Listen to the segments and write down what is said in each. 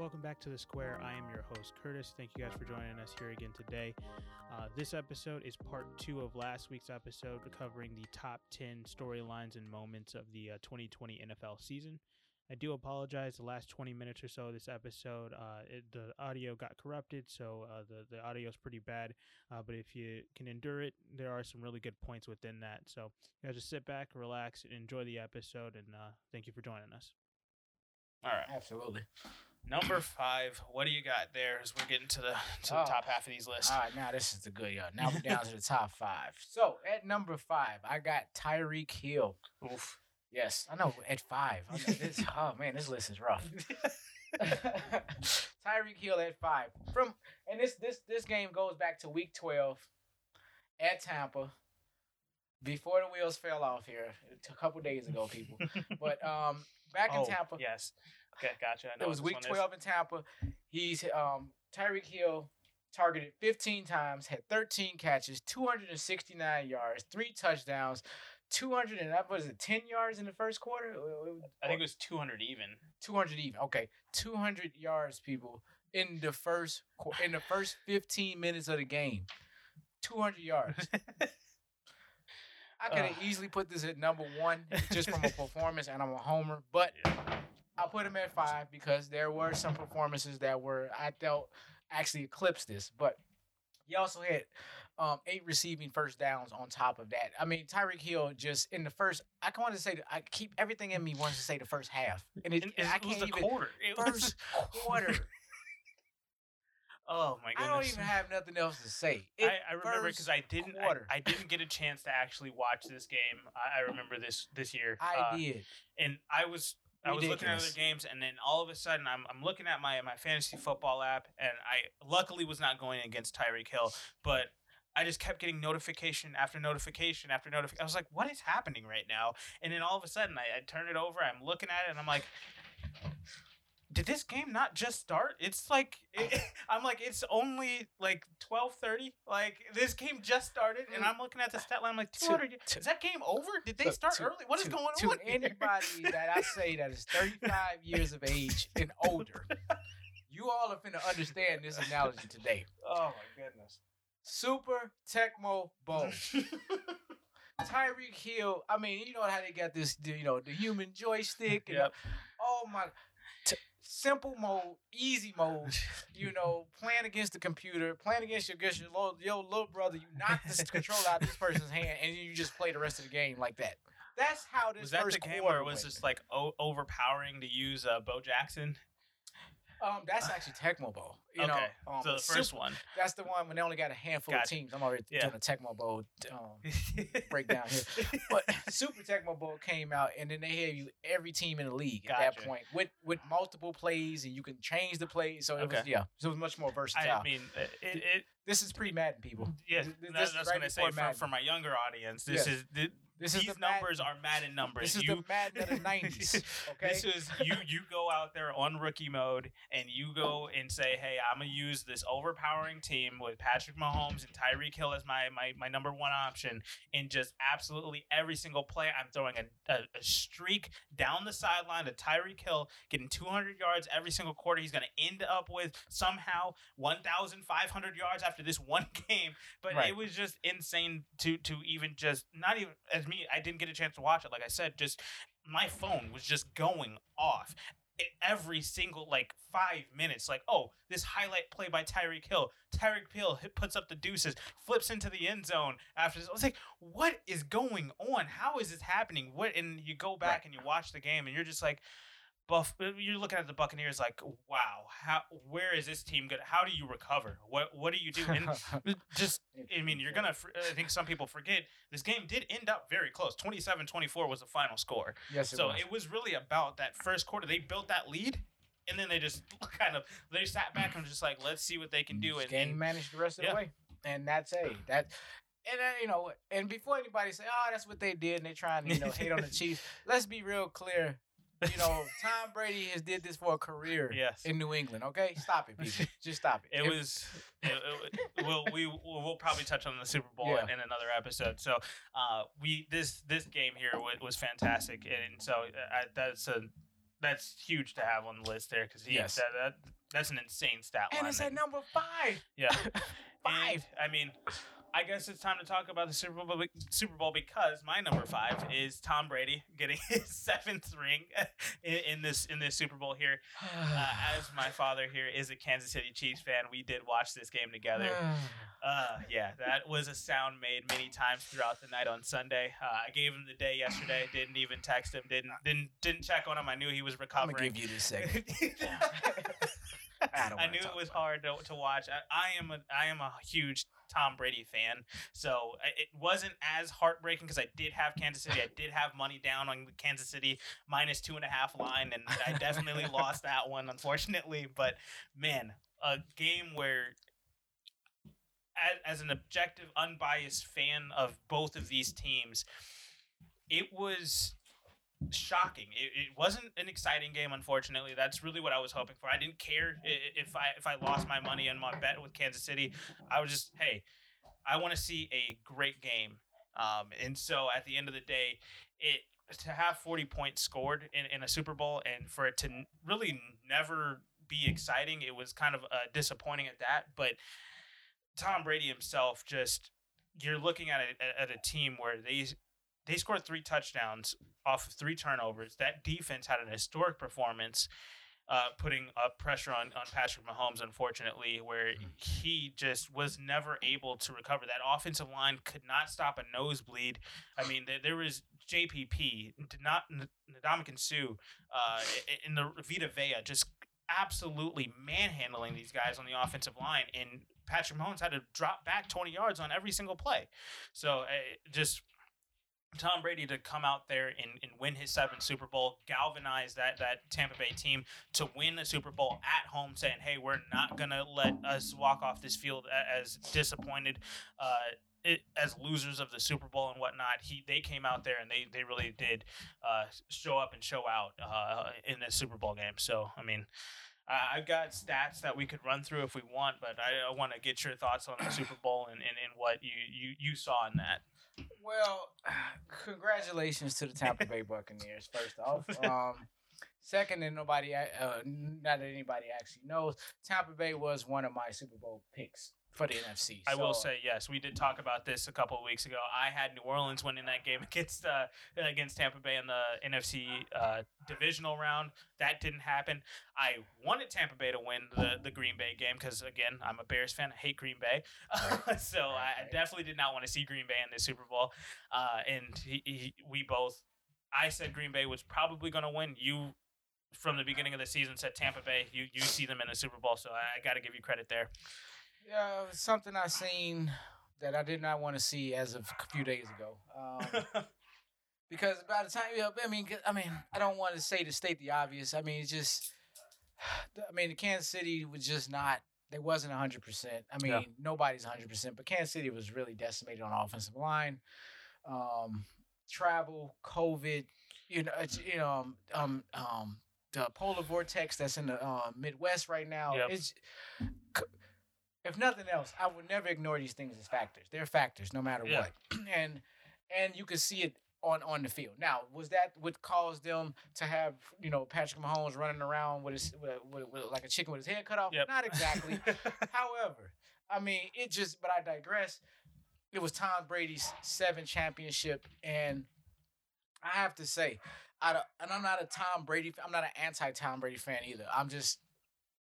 Welcome back to the Square. I am your host, Curtis. Thank you guys for joining us here again today. Uh, this episode is part two of last week's episode covering the top 10 storylines and moments of the uh, 2020 NFL season. I do apologize. The last 20 minutes or so of this episode, uh, it, the audio got corrupted, so uh, the the audio is pretty bad. Uh, but if you can endure it, there are some really good points within that. So you guys just sit back, relax, and enjoy the episode. And uh, thank you for joining us. All right, Absolutely. Number five. What do you got there? As we're getting to the to the Oh. top half of these lists. All right, now this is the good y'all. Now we're down to the top five. So at number five, I got Tyreek Hill. Oof. Yes, I know. At five, I know this, oh man, this list is rough. Tyreek Hill at five. From and this this this game goes back to week twelve at Tampa. Before the wheels fell off here, a couple days ago, people. But um, back in Oh, Tampa, Yes. Okay, gotcha. I know it was week this one is. 12 in Tampa. He's um Tyreek Hill targeted 15 times, had 13 catches, 269 yards, three touchdowns, 200 and that was it 10 yards in the first quarter. I think it was 200 even. 200 even. Okay, 200 yards, people in the first in the first 15 minutes of the game. 200 yards. I could have Ugh. easily put this at number one just from a performance, and I'm a homer. But I put him at five because there were some performances that were I felt actually eclipsed this. But he also had um, eight receiving first downs on top of that. I mean, Tyreek Hill just in the first. I want to say that I keep everything in me wants to say the first half, and it, And it I was can't the even quarter. It was- first quarter. oh my goodness. I don't even have nothing else to say. I, I remember because I didn't I. I didn't get a chance to actually watch this game. I, I remember this this year. I Uh, did. and I was I was looking at other games, and then all of a sudden I'm I'm looking at my my fantasy football app, and I luckily was not going against Tyreek Hill, but. I just kept getting notification after notification after notification. I was like, "What is happening right now?" And then all of a sudden, I, I turn it over. I'm looking at it, and I'm like, "Did this game not just start? It's like it, I'm like, it's only like 12:30. Like this game just started, and I'm looking at the stat line. I'm like, 200. to- is that game over? Did they start to- early? What is to- going to on? here? anybody that I say that is 35 years of age and older? You all are finna understand this analogy today. Oh my goodness. Super Tecmo Bowl. Tyreek Hill. I mean, you know how they got this, you know, the human joystick. And Yep. oh my. Simple mode, easy mode. You know, playing against the computer, playing against your against your little, your little brother. You knock the control out of this person's hand, and you just play the rest of the game like that. That's how this Was that first the game where it was went. just like o- overpowering to use uh, Bo Jackson? Um, that's actually Tecmo Bowl. You know, okay, um, so the Super- first one. That's the one when they only got a handful Gotcha. of teams. I'm already Yeah. doing a Tecmo Bowl um, breakdown here. But Super Tecmo Bowl came out, and then they had you every team in the league at that point with with multiple plays, and you can change the plays. So it was yeah, so it was much more versatile. I mean, it, it, this is pre Madden, people. yeah. Th- th- this that's right what I say for, for my younger audience. This Yes. is This is these the Madden- numbers are Madden numbers. This is you, the Madden of the '90s. Okay, This is you. You go out there on rookie mode and you go and say, "Hey, I'm gonna use this overpowering team with Patrick Mahomes and Tyreek Hill as my my, my number one option." And just absolutely every single play, I'm throwing a, a, a streak down the sideline to Tyreek Hill, getting 200 yards every single quarter. He's gonna end up with somehow 1,500 yards after this one game. But Right. it was just insane to to even just not even as me. I didn't get a chance to watch it. Like I said, just my phone was just going off every single like five minutes. Like, oh, this highlight play by Tyreek Hill. Tyreek Hill puts up the deuces, flips into the end zone after this. I was like, what is going on? How is this happening? What? And you go back Right. and you watch the game, and you're just like. Buff, uh, you're looking at the Buccaneers like, wow, how, where is this team good? How do you recover? What, what do you do? And just I mean, you're gonna. I think some people forget this game did end up very close. 27-24 was the final score. yes, it so was. it was really about that first quarter. They built that lead, and then they just kind of they sat back and just like, let's see what they can mm, do. Just And, game and managed the rest of yeah. the way, and that's a that. And then, you know, and before anybody say, "Oh, that's what they did," and they're trying to, you know, hate on the Chiefs. Let's be real clear. You know, Tom Brady has did this for a career yes, in New England. Okay, stop it, people. Just stop it. it If- was. It, it, we'll we we'll, probably touch on the Super Bowl Yeah. in, in another episode. So, uh, we this this game here was, was fantastic, and so uh, I, that's a that's huge to have on the list there because he Yes. that, that that's an insane stat line. And it's at number five. yeah. Five. And, I mean, I guess it's time to talk about the Super Bowl. Super Bowl because my number five is Tom Brady getting his seventh ring in, in this in this Super Bowl here. Uh, as my father here is a Kansas City Chiefs fan, we did watch this game together. Uh, yeah, that was a sound made many times throughout the night on Sunday. Uh, I gave him the day yesterday. Didn't even text him. Didn't didn't didn't check on him. I knew he was I'm recovering. gonna give you this second. I I knew it was hard to, to watch. I, I am a I am a huge Tom Brady fan, so it wasn't as heartbreaking because I did have Kansas City. I did have money down on the Kansas City minus two and a half line, and I definitely lost that one, unfortunately. But man, a game where. As, as an objective, unbiased fan of both of these teams, it was shocking. It, it wasn't an exciting game, unfortunately. That's really what I was hoping for. I didn't care if I if I lost my money on my bet with Kansas City. I was just, hey, I want to see a great game. Um, and so at the end of the day, it to have 40 points scored in, in a Super Bowl and for it to really never be exciting, it was kind of uh, disappointing at that. But Tom Brady himself just you're looking at a, at a team where they they scored three touchdowns off of three turnovers. That defense had an historic performance, uh, putting up pressure on, on Patrick Mahomes, unfortunately, where he just was never able to recover. That offensive line could not stop a nosebleed. I mean, there, there was JPP, did not Ndamukong Suh, uh, in the Vita Vea, just absolutely manhandling these guys on the offensive line. And Patrick Mahomes had to drop back 20 yards on every single play. So uh, just Tom Brady to come out there and, and win his seventh Super Bowl, galvanize that that Tampa Bay team to win the Super Bowl at home, saying, "Hey, we're not gonna let us walk off this field as disappointed." Uh, it, as losers of the Super Bowl and whatnot, he they came out there and they, they really did uh, show up and show out uh, in this Super Bowl game. So I mean, uh, I've got stats that we could run through if we want, but I, I want to get your thoughts on the Super Bowl and, and, and what you, you, you saw in that. Well, congratulations to the Tampa Bay Buccaneers. First off, um, second, and nobody, uh, not that anybody actually knows, Tampa Bay was one of my Super Bowl picks for the NFC. I will say yes. We did talk about this a couple of weeks ago. I had New Orleans winning that game against uh, against Tampa Bay in the NFC uh, divisional round. That didn't happen. I wanted Tampa Bay to win the, the Green Bay game because again, I'm a Bears fan. I hate Green Bay, so I definitely did not want to see Green Bay in the Super Bowl. Uh, and he, he, we both, I said Green Bay was probably going to win. You. From the beginning of the season, said Tampa Bay. You you see them in the Super Bowl, so I, I got to give you credit there. Yeah, something I seen that I did not want to see as of a few days ago. Um, because by the time, yeah, I mean, I mean, I don't want to say to state the obvious. I mean, it's just, I mean, Kansas City was just not. They wasn't hundred percent. I mean, Yeah. nobody's hundred percent, but Kansas City was really decimated on offensive line, um, travel, COVID. You know, it's, you know, um, um, um, the polar vortex that's in the uh, Midwest right now. Yep. It's if nothing else, I would never ignore these things as factors. They're factors, no matter Yeah. what. and and you can see it on on the field. Now, was that what caused them to have you know Patrick Mahomes running around with his with, with, with like a chicken with his head cut off? Yep. Not exactly. However, I mean, it just. But I digress. It was Tom Brady's seventh championship, and I have to say, I don't, and I'm not a Tom Brady. I'm not an anti Tom Brady fan either. I'm just,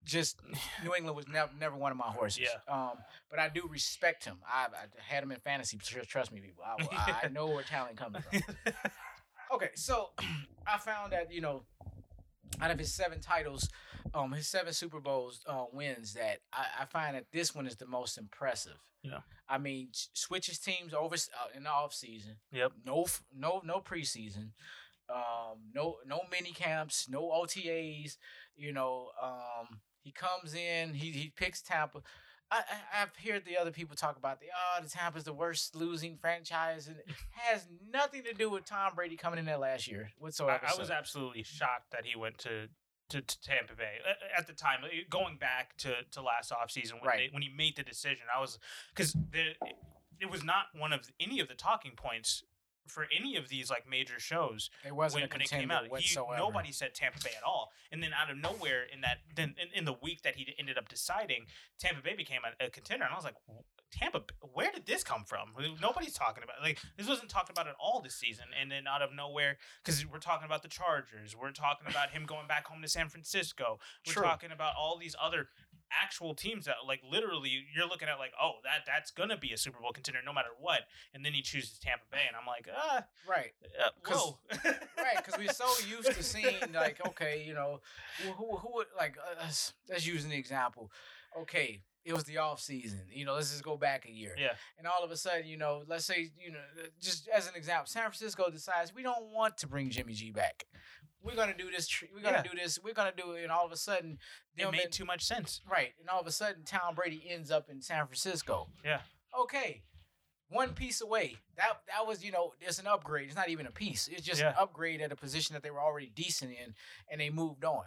just New England was never never one of my horses. Yeah. Um, but I do respect him. I, I had him in fantasy. Trust me, people. I, I, know where talent comes from. Okay, so I found that you know, out of his seven titles, um, his seven Super Bowls uh, wins, that I, I find that this one is the most impressive. Yeah. I mean, switches teams over uh, in the off season. Yep. No, no, no preseason. Um, no, no mini camps, no OTAs. You know, um, he comes in, he he picks Tampa. I, I, I've heard the other people talk about the oh the Tampa's the worst losing franchise and it has nothing to do with Tom Brady coming in there last year I, whatsoever. I was So- absolutely shocked that he went to, to, to Tampa Bay Uh, at the time. uh, Going back to, to last offseason when, Right. they, when he made the decision, I was because it was not one of any of the talking points for any of these like major shows It wasn't when, a when it came contender out. He, whatsoever. nobody said Tampa Bay at all. And then out of nowhere, in that then in, in the week that he ended up deciding, Tampa Bay became a, a contender, and I was like, Tampa, where did this come from? Nobody's talking about like this wasn't talked about at all this season. And then out of nowhere, because we're talking about the Chargers, we're talking about him going back home to San Francisco, we're True. talking about all these other actual teams that like literally you're looking at like oh that that's gonna be a Super Bowl contender no matter what. And then he chooses Tampa Bay and I'm like ah Right. uh, whoa. right because we're so used to seeing like okay you know who who, who would like uh, let's, let's use an example. Okay it was the off season you know let's just go back a year. Yeah. and all of a sudden you know let's say you know just as an example san francisco decides we don't want to bring jimmy g back we're gonna do this tr- we're gonna Yeah. do this we're gonna do it and all of a sudden it made and- too much sense right and all of a sudden tom brady ends up in san francisco Yeah. okay one piece away. That that was, you know, it's an upgrade. It's not even a piece. It's just an upgrade at a position that they were already decent in, and they moved on.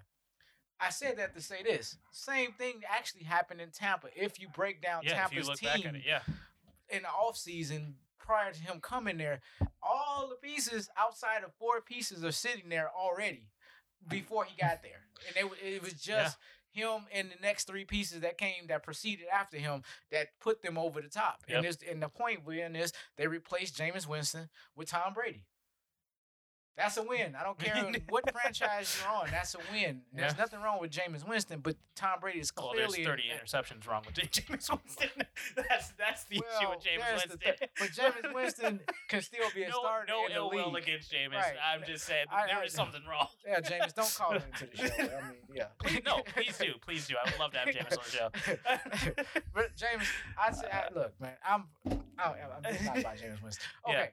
I said that to say this. Same thing actually happened in Tampa. If you break down yeah if Tampa's you look team back at it yeah in the offseason prior to him coming there, all the pieces outside of four pieces are sitting there already before he got there. And it, it was just him and the next three pieces that came that proceeded after him that put them over the top. Yep. And this and the point being is they replaced Jameis Winston with Tom Brady. That's a win. I don't care what franchise you're on. That's a win. There's Yeah. nothing wrong with Jameis Winston, but Tom Brady is well there's clearly 30 interceptions wrong with Jameis Winston that's that's the issue with Jameis Winston thing. But Jameis Winston can still be a no, starter no in the ill will against Jameis. Right. I'm just saying I- there I- is something wrong. Yeah, James, don't call him into the show. I mean, yeah. Please, no, please do, please do. I would love to have Jameis on the show. but James, I say, I, look, man, I'm, I'm, I'm not about Jameis Winston. Okay. Yeah.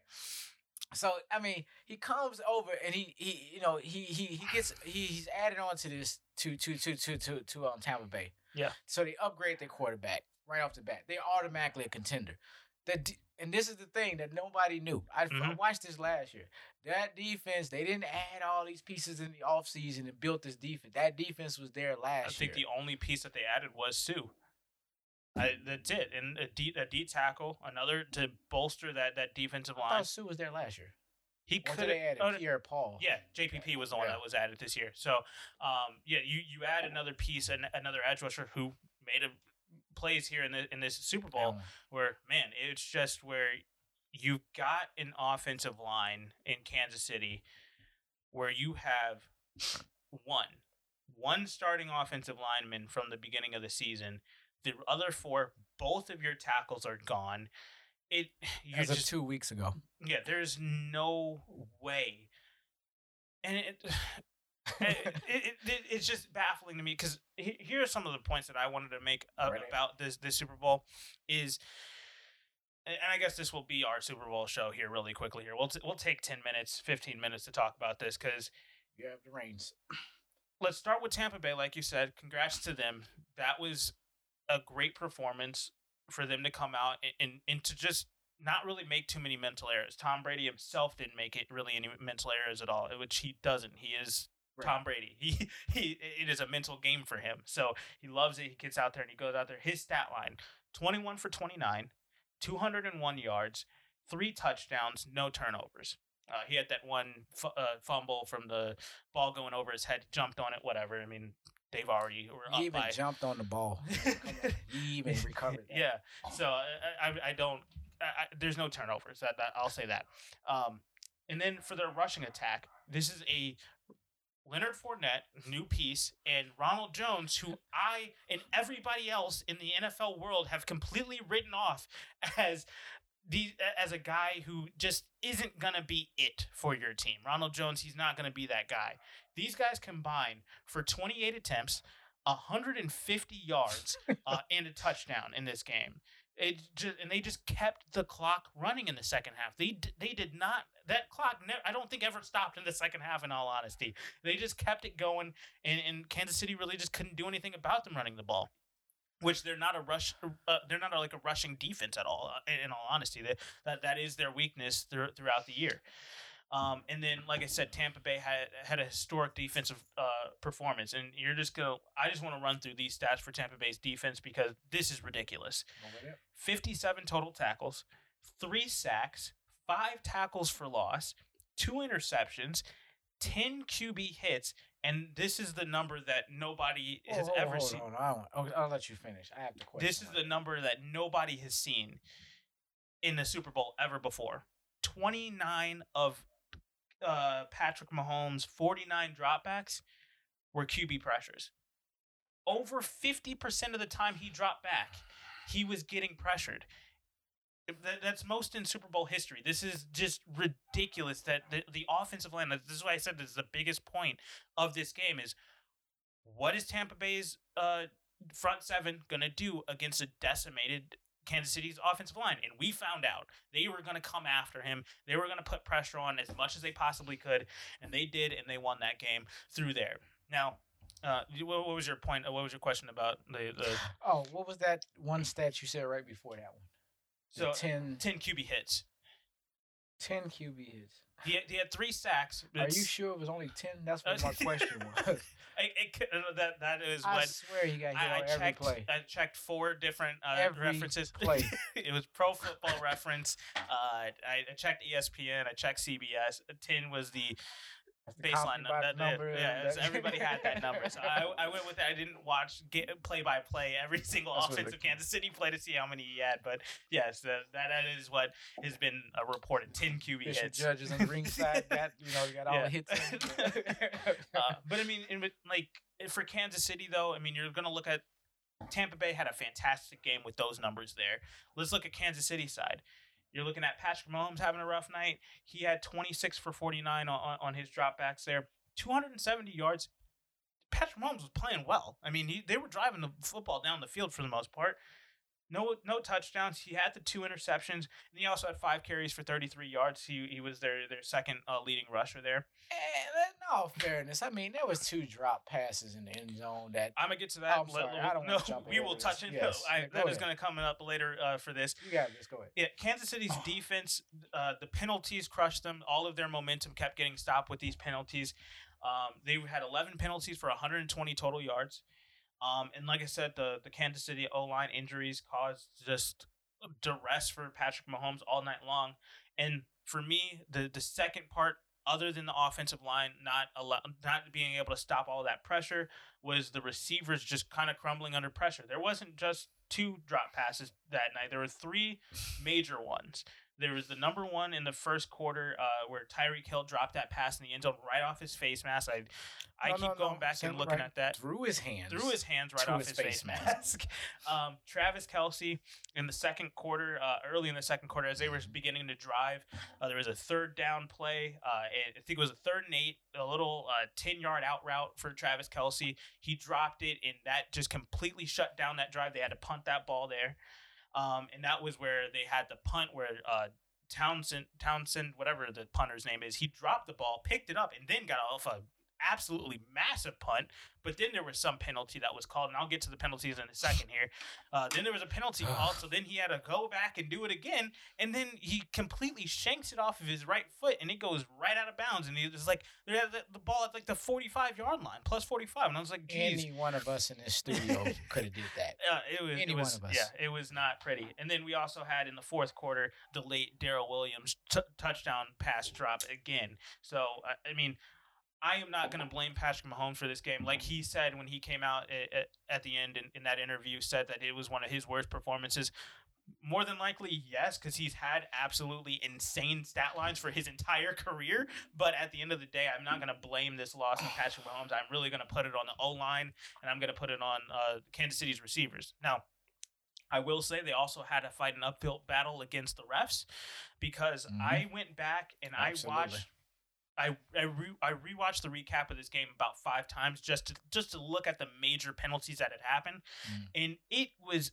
So I mean, he comes over and he, he, you know, he, he, he gets, he, he's added on to this to, to, to, to, to, to um, Tampa Bay. Yeah. So they upgrade their quarterback right off the bat. They're automatically a contender. That and this is the thing that nobody knew. I, I Mhm. watched this last year. That defense, they didn't add all these pieces in the offseason and built this defense. That defense was there last year. I think year. the only piece that they added was Suh. I, that's it, and a D, a D tackle, another to bolster that that defensive I line. thought Suh was there last year. He could add have. Pierre Paul? Yeah, JPP was the one Yeah. that was added this year. So, um, yeah, you you add another piece and another edge rusher who made a plays here in the in this Super Bowl. Yeah. where man, it's just where you've got an offensive line in Kansas City where you have one one starting offensive lineman from the beginning of the season. The other four, both of your tackles are gone. It you As of just two weeks ago. yeah, there's no way, and it. Eh, it, it, it, it's just baffling to me because here are some of the points that I wanted to make Ready. about this this Super Bowl is, and I guess this will be our Super Bowl show here really quickly here. We'll t- we'll take ten minutes, fifteen minutes to talk about this because You have the reins. let's start with Tampa Bay, like you said. Congrats to them. That was a great performance for them to come out and, and, and to just not really make too many mental errors. Tom Brady himself didn't make it really any mental errors at all, which he doesn't. He is Right. Tom Brady. He he it is a mental game for him. So he loves it. He gets out there and he goes out there. His stat line: 21 for 29, 201 yards, 3 touchdowns, no turnovers. Uh, he had that one fu- uh, fumble from the ball going over his head, jumped on it, whatever. I mean, they've already were He up even by. jumped on the ball. He even recovered that. yeah. So I, I, I don't. I, I, there's no turnovers. That, that I'll say that. Um, and then for their rushing attack, this is a Leonard Fournette new piece and Ronald Jones, who I and everybody else in the NFL world have completely written off as the as a guy who just isn't gonna be it for your team. Ronald Jones, he's not gonna be that guy. These guys combined for 28 attempts, 150 yards, uh, and a touchdown in this game. It just and they just kept the clock running in the second half. They they did not that clock. Ne- I don't think ever stopped in the second half. In all honesty, they just kept it going, and, and Kansas City really just couldn't do anything about them running the ball. Which they're not a rush. Uh, they're not a, like a rushing defense at all. uh, In, in all honesty, that that that is their weakness through, throughout the year. Um, and then, like I said, Tampa Bay had had a historic defensive uh, performance, and you're just go. I just want to run through these stats for Tampa Bay's defense because this is ridiculous. 57 total tackles, three sacks, five tackles for loss, two interceptions, 10 QB hits, and this is the number that nobody has Hold- hold- ever hold seen. on, I don't- I'll, I'll let you finish. I have the question. This is the number that nobody has seen in the Super Bowl ever before. 29 of uh, Patrick Mahomes' 49 dropbacks were QB pressures. Over 50% of the time he dropped back, he was getting pressured. That, that's most in Super Bowl history. This is just ridiculous that the, the offensive line, this is why I said this is the biggest point of this game is what is Tampa Bay's uh, front seven gonna do against a decimated Kansas City's offensive line? And we found out they were gonna come after him. They were gonna put pressure on as much as they possibly could, and they did, and they won that game through there. Now, uh, what, was your point? What was your question about the the Oh, what was that one stat you said right before that one? The so 10, ten QB hits? 10 QB hits. He had, he had three sacks. Are It's- you sure it was only 10? That's what my question was. I, it, could- uh, that that is I what swear he got hit I, I on every checked. play. I checked four different uh, Every references. play. it was Pro Football Reference. Uh, I, I checked ESPN. I checked CBS. Ten was the baseline Compton that, that- number. yeah, that- so everybody had that number. So I, I went with it. I didn't watch play by play every single That's what offensive the- Kansas City play to see how many he had. But yes, that that is what has been uh, reported. Ten QB Official hits. judges on the ringside got you know got all Yeah. the hits. Uh, but I mean, in, like for Kansas City though, I mean, you're going to look at Tampa Bay had a fantastic game with those numbers there. Let's look at Kansas City side. You're looking at Patrick Mahomes having a rough night. He had 26 for 49 on, on, his dropbacks there, 270 yards. Patrick Mahomes was playing well. I mean, he, they were driving the football down the field for the most part. No, no touchdowns. He had the two interceptions, and he also had five carries for 33 yards. He, he was their their second uh, leading rusher there. And in all fairness, I mean there was two drop passes in the end zone that I'm gonna get to that. I'm sorry, I don't no, jump we will touch it. Yes, I, yeah, that is gonna come up later uh, for this. you got this. Go ahead. Yeah, Kansas City's defense, uh, the penalties crushed them. All of their momentum kept getting stopped with these penalties. Um, they had 11 penalties for 120 total yards. Um, and like I said, the the Kansas City O line injuries caused just duress for Patrick Mahomes all night long. And for me, the the second part, other than the offensive line not allow, not being able to stop all that pressure, was the receivers just kind of crumbling under pressure. There wasn't just two drop passes that night. There were three major ones. There was the number one in the first quarter uh, where Tyreek Hill dropped that pass in the end zone right off his face mask. I, I No, keep no, going no. back and looking right at that through his hands. threw his hands right off his his, face face mask. mask. um, Travis Kelce in the second quarter, uh, early in the second quarter, as they were beginning to drive, uh, there was a third down play. Uh, and I think it was a third and eight, a little uh, ten yard out route for Travis Kelce. He dropped it, and that just completely shut down that drive. They had to punt that ball there, um, and that was where they had the punt where. Uh, Townsend, Townsend, whatever the punter's name is, he dropped the ball, picked it up, and then got off a absolutely massive punt. But then there was some penalty that was called, and I'll get to the penalties in a second here. Uh, then there was a penalty call, so then he had to go back and do it again, and then he completely shanks it off of his right foot, and it goes right out of bounds, and he was like, they had the, the ball at like the forty-five yard line, plus forty-five, and I was like, geez. Any one of us in this studio could have did that. Uh, it was, Any it one of us. yeah, it was not pretty. And then we also had in the fourth quarter the late Darrel Williams t- touchdown pass drop again. So I mean, I am not going to blame Patrick Mahomes for this game. Like he said when he came out at, at the end in, in that interview, said that it was one of his worst performances. More than likely, yes, because he's had absolutely insane stat lines for his entire career. But at the end of the day, I'm not going to blame this loss on Patrick Mahomes. I'm really going to put it on the O line, and I'm going to put it on uh, Kansas City's receivers. Now, I will say they also had to fight an uphill battle against the refs because Mhm. I went back and Absolutely. I watched. I I, re, I rewatched the recap of this game about five times just to just to look at the major penalties that had happened, Mm. and it was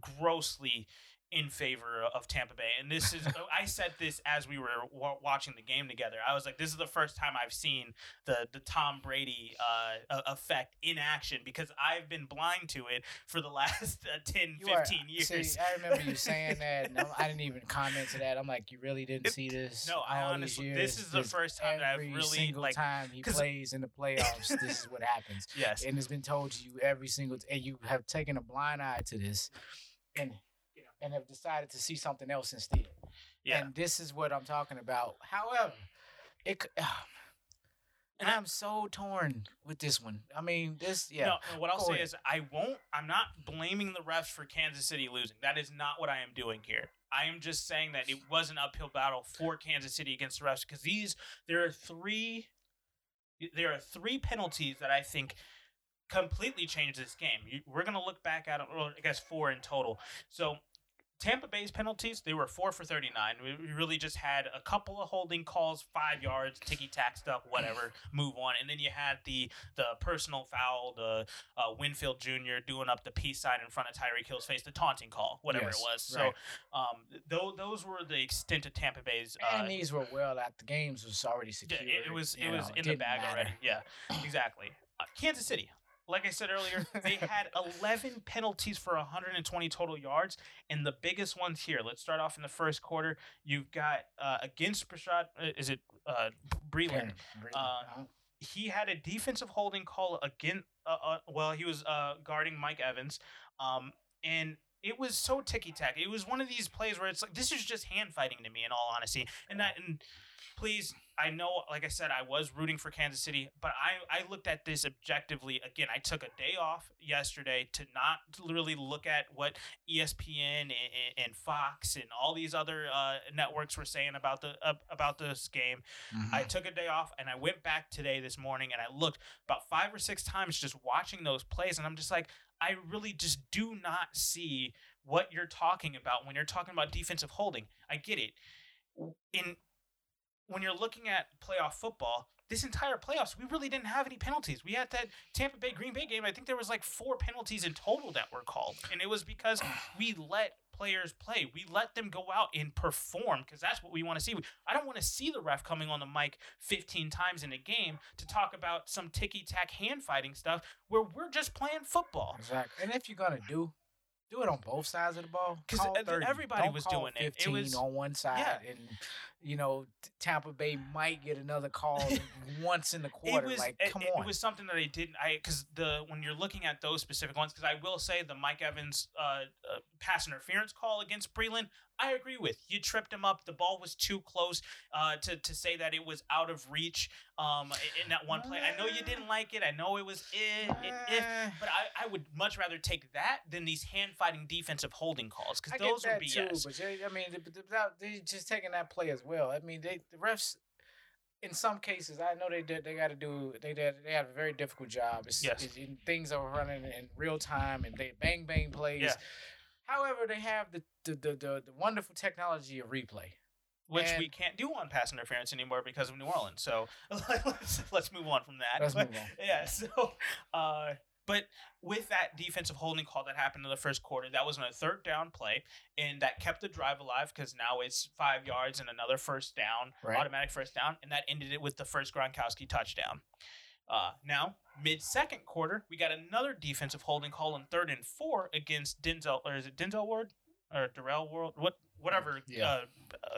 grossly in favor of Tampa Bay. And this is I said this as we were wa- watching the game together. I was like, this is the first time I've seen the the Tom Brady uh, effect in action because I've been blind to it for the last uh, 10, You are- 15 years. See, I remember you saying that, and I'm- didn't even comment to that. I'm like, you really didn't see this? No, I honestly- this is the first time that I've every really, single like- time he plays in the playoffs, this is what happens, yes. and it's been told to you every single, and you have taken a blind eye to this, and and have decided to see something else instead. Yeah. And this is what I'm talking about. However, it. c- ah, And I'm so torn with this one. I mean, this, yeah. No, no, what I'll Go say ahead. is I won't. I'm not blaming the refs for Kansas City losing. That is not what I am doing here. I am just saying that it was an uphill battle for Kansas City against the refs because these there are three there are three penalties that I think completely changed this game. You, we're gonna look back at it, or I guess four in total. So. Tampa Bay's penalties, they were four for 39. We we really just had a couple of holding calls, five yards, ticky tack stuff, whatever, move on. And then you had the the personal foul, the uh, Winfield Jr. doing up the peace sign in front of Tyreek Hill's face, the taunting call, whatever Yes, it was. So, right. um, th- those were the extent of Tampa Bay's. Uh, and these were well at the games was already yeah, it, it was it was know, in the bag matter. already. Yeah, exactly. Uh, Kansas City, like I said earlier, they had 11 penalties for 120 total yards, and the biggest ones here. Let's start off in the first quarter. You've got uh, against Bashaud. Uh, is it uh, Breeland? Uh, he had a defensive holding call again. Uh, uh, well, he was uh, guarding Mike Evans, um, and it was so ticky tack. It was one of these plays where it's like this is just hand fighting to me, in all honesty. And that, and please, I know, like I said, I was rooting for Kansas City, but I I looked at this objectively. Again, I took a day off yesterday to not really look at what ESPN and, and Fox and all these other uh, networks were saying about the uh, about this game. I Mhm. took a day off and I went back today this morning and I looked about five or six times just watching those plays and I'm just like I really just do not see what you're talking about when you're talking about defensive holding. I get it. In when you're looking at playoff football, this entire playoffs, we really didn't have any penalties. We had that Tampa Bay Green Bay game. I think there was like four penalties in total that were called, and it was because we let players play. We let them go out and perform because that's what we want to see. I don't want to see the ref coming on the mic 15 times in a game to talk about some ticky tack hand fighting stuff where we're just playing football. Exactly. And if you're gonna do, do it on both sides of the ball. Because everybody Don't was doing it. It 15 was- on one side, and you know Tampa Bay might get another call once in the quarter. It was like, it, come it on. was something that I didn't I because the when you're looking at those specific ones because I will say the Mike Evans uh, uh, pass interference call against Breeland I agree with. You tripped him up. The ball was too close uh, to to say that it was out of reach um in that one play. I know you didn't like it. I know it was eh, eh, but I, I would much rather take that than these hand fighting defensive holding calls because those would be yes. but I mean, they, without they just taking that play as well. I mean, they the refs. In some cases, I know they did. They got to do. They did. They have a very difficult job. It's, Yes. it's- and things are running in real time, and they bang bang plays. Yeah. However, they have the the, the the the wonderful technology of replay. which And- we can't do on pass interference anymore because of New Orleans so let's, let's move on from that Let's But- move on. yeah so uh but with that defensive holding call that happened in the first quarter that was on a third down play and that kept the drive alive because now it's five yards and another first down Right. automatic first down and that ended it with the first gronkowski touchdown uh, now mid second quarter we got another defensive holding call on third and four against denzel or is it denzel ward or darrell ward what whatever Yeah. uh,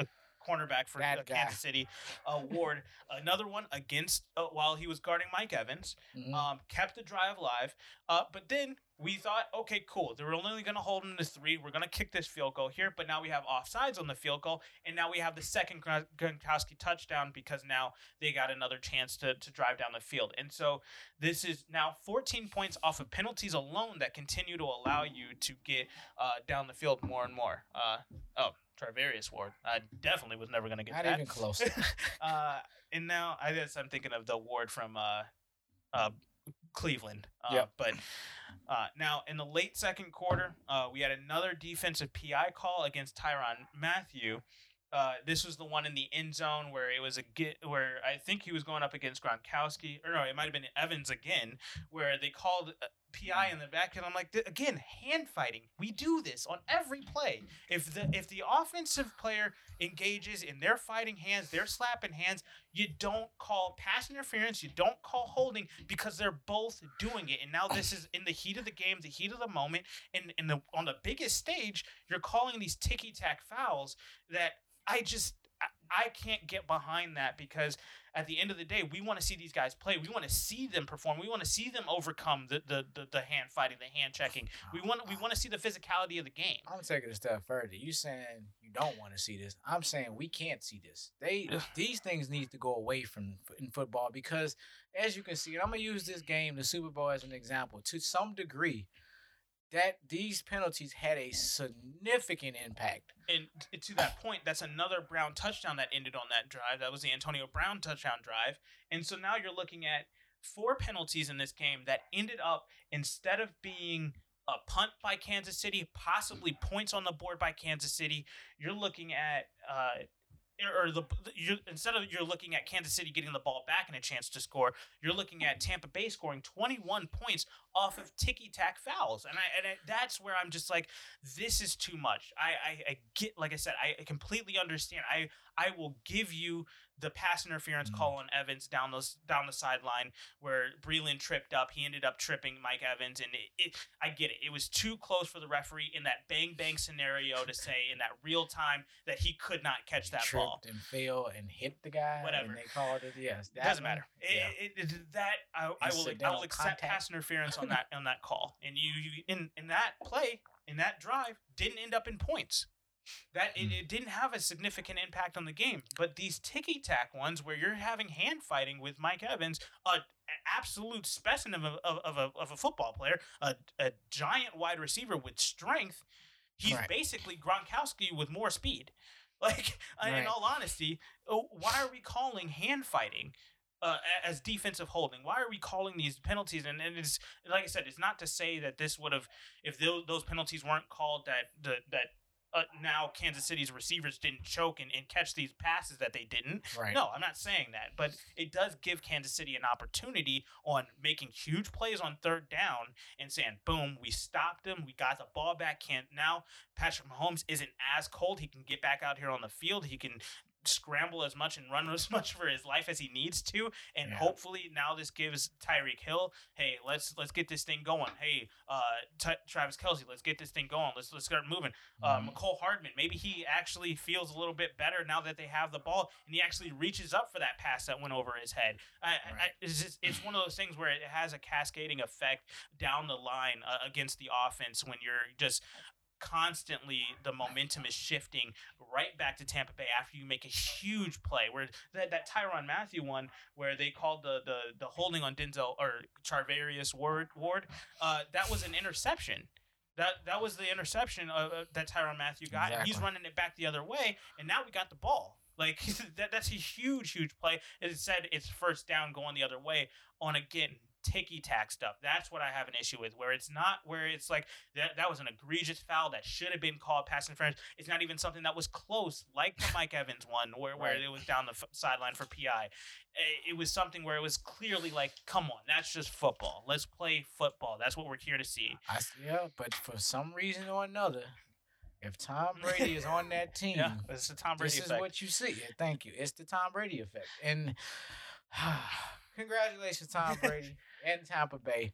uh, cornerback for uh, kansas city uh, ward another one against uh, while he was guarding mike evans Mhm. um, kept the drive alive. Uh, but then we thought, okay, cool. They're only going to hold them to three. We're going to kick this field goal here. But now we have offsides on the field goal. And now we have the second Gron- Gronkowski touchdown because now they got another chance to, to drive down the field. And so this is now 14 points off of penalties alone that continue to allow you to get uh, down the field more and more. Uh, oh, Charvarius Ward. I definitely was never going to get Not that. even close. uh, and now I guess I'm thinking of the Ward from uh, uh, Cleveland. Uh, Yep. But uh, now in the late second quarter, uh, we had another defensive PI call against Tyrann Mathieu. Uh, this was the one in the end zone where it was a get where I think he was going up against Gronkowski, or no, it might have been Evans again, where they called uh, PI in the back, and I'm like, again, hand fighting. We do this on every play. If the if the offensive player engages in their fighting hands, they're slapping hands, you don't call pass interference, you don't call holding because they're both doing it. And now this is in the heat of the game, the heat of the moment, and in the on the biggest stage, you're calling these ticky tack fouls that I just I- can't get behind that because at the end of the day, we want to see these guys play. We want to see them perform. We want to see them overcome the, the, the, the hand fighting, the hand checking. We want we want to see the physicality of the game. I'm taking it a step further. You saying you don't want to see this? I'm saying we can't see this. They these things need to go away from in football because, as you can see, and I'm gonna use this game, the Super Bowl, as an example. To some degree, that these penalties had a significant impact. And to that point, that's another Brown touchdown that ended on that drive. That was the Antonio Brown touchdown drive. And so now you're looking at four penalties in this game that ended up instead of being a punt by Kansas City, possibly points on the board by Kansas City, you're looking at uh, or the instead of you're looking at Kansas City getting the ball back and a chance to score, you're looking at Tampa Bay scoring 21 points off of ticky tack fouls, and I and I, that's where I'm just like, this is too much. I, I I get like I said, I completely understand. I I will give you the pass interference Mm. call on Evans down those down the sideline where Breeland tripped up. He ended up tripping Mike Evans, and it, it I get it. It was too close for the referee in that bang bang scenario to say in that real time that he could not catch that tripped ball. and fell and hit the guy. Whatever. And they called it. Yes, doesn't one, matter. yeah. It- that I, I will I will accept contact. pass interference on that on that call, and you, you in in that play in that drive didn't end up in points. That it, Hmm. it didn't have a significant impact on the game, but these ticky tack ones where you're having hand fighting with Mike Evans, a, an absolute specimen of, a- of, of, a, of a football player, a, a giant wide receiver with strength. He's Right. basically Gronkowski with more speed. Like in all honesty, oh, why are we calling hand fighting uh, as defensive holding? Why are we calling these penalties? And, and it's like I said, it's not to say that this would have, if those, those penalties weren't called, that the, that uh, now Kansas City's receivers didn't choke and, and catch these passes that they didn't. Right. No, I'm not saying that, but it does give Kansas City an opportunity on making huge plays on third down and saying, "Boom, we stopped them. We got the ball back." Can't now Patrick Mahomes isn't as cold. He can get back out here on the field. He can scramble as much and run as much for his life as he needs to and Yeah. hopefully now this gives Tyreek Hill hey let's let's get this thing going hey uh T- Travis Kelce let's get this thing going let's let's start moving uh, Mhm. Mecole Hardman, maybe he actually feels a little bit better now that they have the ball, and he actually reaches up for that pass that went over his head. I, I, I, it's, just, it's one of those things where it has a cascading effect down the line uh, against the offense when you're just constantly the momentum is shifting right back to Tampa Bay after you make a huge play where that, that Tyrann Mathieu one where they called the the, the holding on Denzel or Charvarius Ward Ward uh, that was an interception that that was the interception uh, that Tyrann Mathieu got. and He's running it back the other way, and now we got the ball. Like that, that's a huge, huge play. As it said, it's first down going the other way on again ticky tack stuff. That's what I have an issue with, where it's not where it's like that. That was an egregious foul that should have been called pass interference. It's not even something that was close, like the Mike Evans one, where where Right. it was down the f- sideline for PI. Eh, It was something where it was clearly like, come on, that's just football. Let's play football. That's what we're here to see. I yeah, but for some reason or another, if Tom Brady is on that team, Yeah, it's the Tom Brady this is effect. what you see. Yeah, Thank you. It's the Tom Brady effect. And congratulations, Tom Brady and Tampa Bay.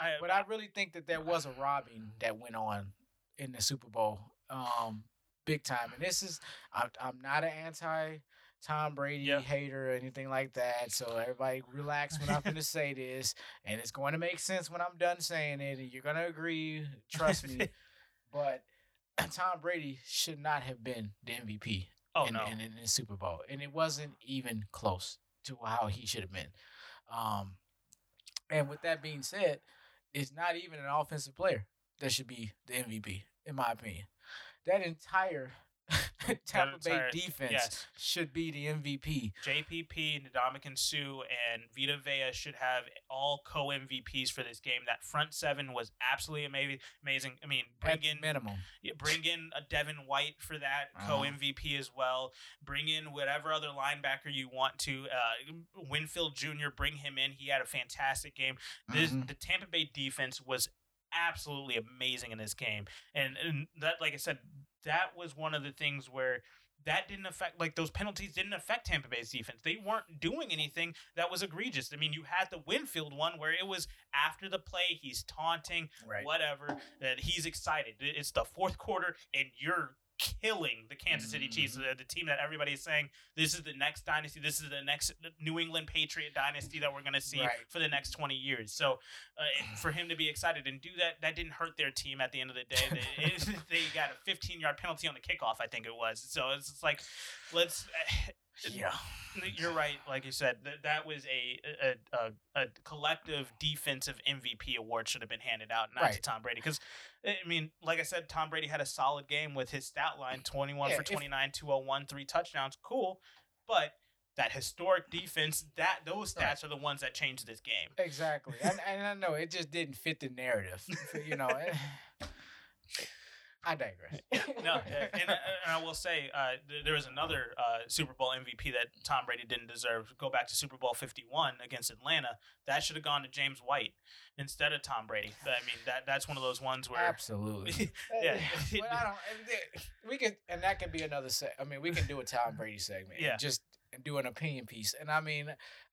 I, But I really think that there was a robbing that went on in the Super Bowl, um, big time. And this is, I, I'm not an anti Tom Brady Yeah. hater or anything like that. So everybody relax when I'm going to say this, and it's going to make sense when I'm done saying it, and you're going to agree. Trust me. but Tom Brady should not have been the MVP oh in, no, in, in the Super Bowl, and it wasn't even close to how he should have been. Um, and with that being said, it's not even an offensive player that should be the MVP, in my opinion. That entire Tampa Bay defense yes. should be the MVP. JPP, Ndamukong Suh, and Vita Vea should have all co MVPs for this game. That front seven was absolutely amazing. Amazing. I mean, bring At in minimum. bring in a Devin White for that co Uh-huh. MVP as well. Bring in whatever other linebacker you want to. Uh, Winfield Jr. Bring him in. He had a fantastic game. This Mhm. the Tampa Bay defense was absolutely amazing in this game, and and that like I said, that was one of the things where. That didn't affect like those penalties didn't affect Tampa Bay's defense. They weren't doing anything that was egregious. I mean, you had the Winfield one where it was after the play, he's taunting, Right. whatever, that he's excited. It's the fourth quarter and you're killing the Kansas City Chiefs, Mm-hmm. the, the team that everybody is saying this is the next dynasty, this is the next New England Patriot dynasty that we're going to see Right. for the next 20 years. So uh, for him to be excited and do that, that didn't hurt their team at the end of the day. They, it- they got a 15 yard penalty on the kickoff, I think it was. So it's like, let's. Yeah. You're right. Like you said, that that was a a, a a collective defensive MVP award should have been handed out, not to Tom Brady. Because I mean, like I said, Tom Brady had a solid game with his stat line: 21 Yeah, for if- 29, 201, three touchdowns. Cool, but that historic defense, that those stats Right. are the ones that changed this game. Exactly. and, and I know it just didn't fit the narrative. You know, eh, I digress. No, and, uh, and I will say uh, there was another uh, Super Bowl MVP that Tom Brady didn't deserve. Go back to Super Bowl Fifty One against Atlanta. That should have gone to James White instead of Tom Brady. I mean, that that's one of those ones where Absolutely. Yeah. but I don't. and We could, and that could be another. Se- I mean, we can do a Tom Brady segment. Yeah. And just do an opinion piece, and I mean,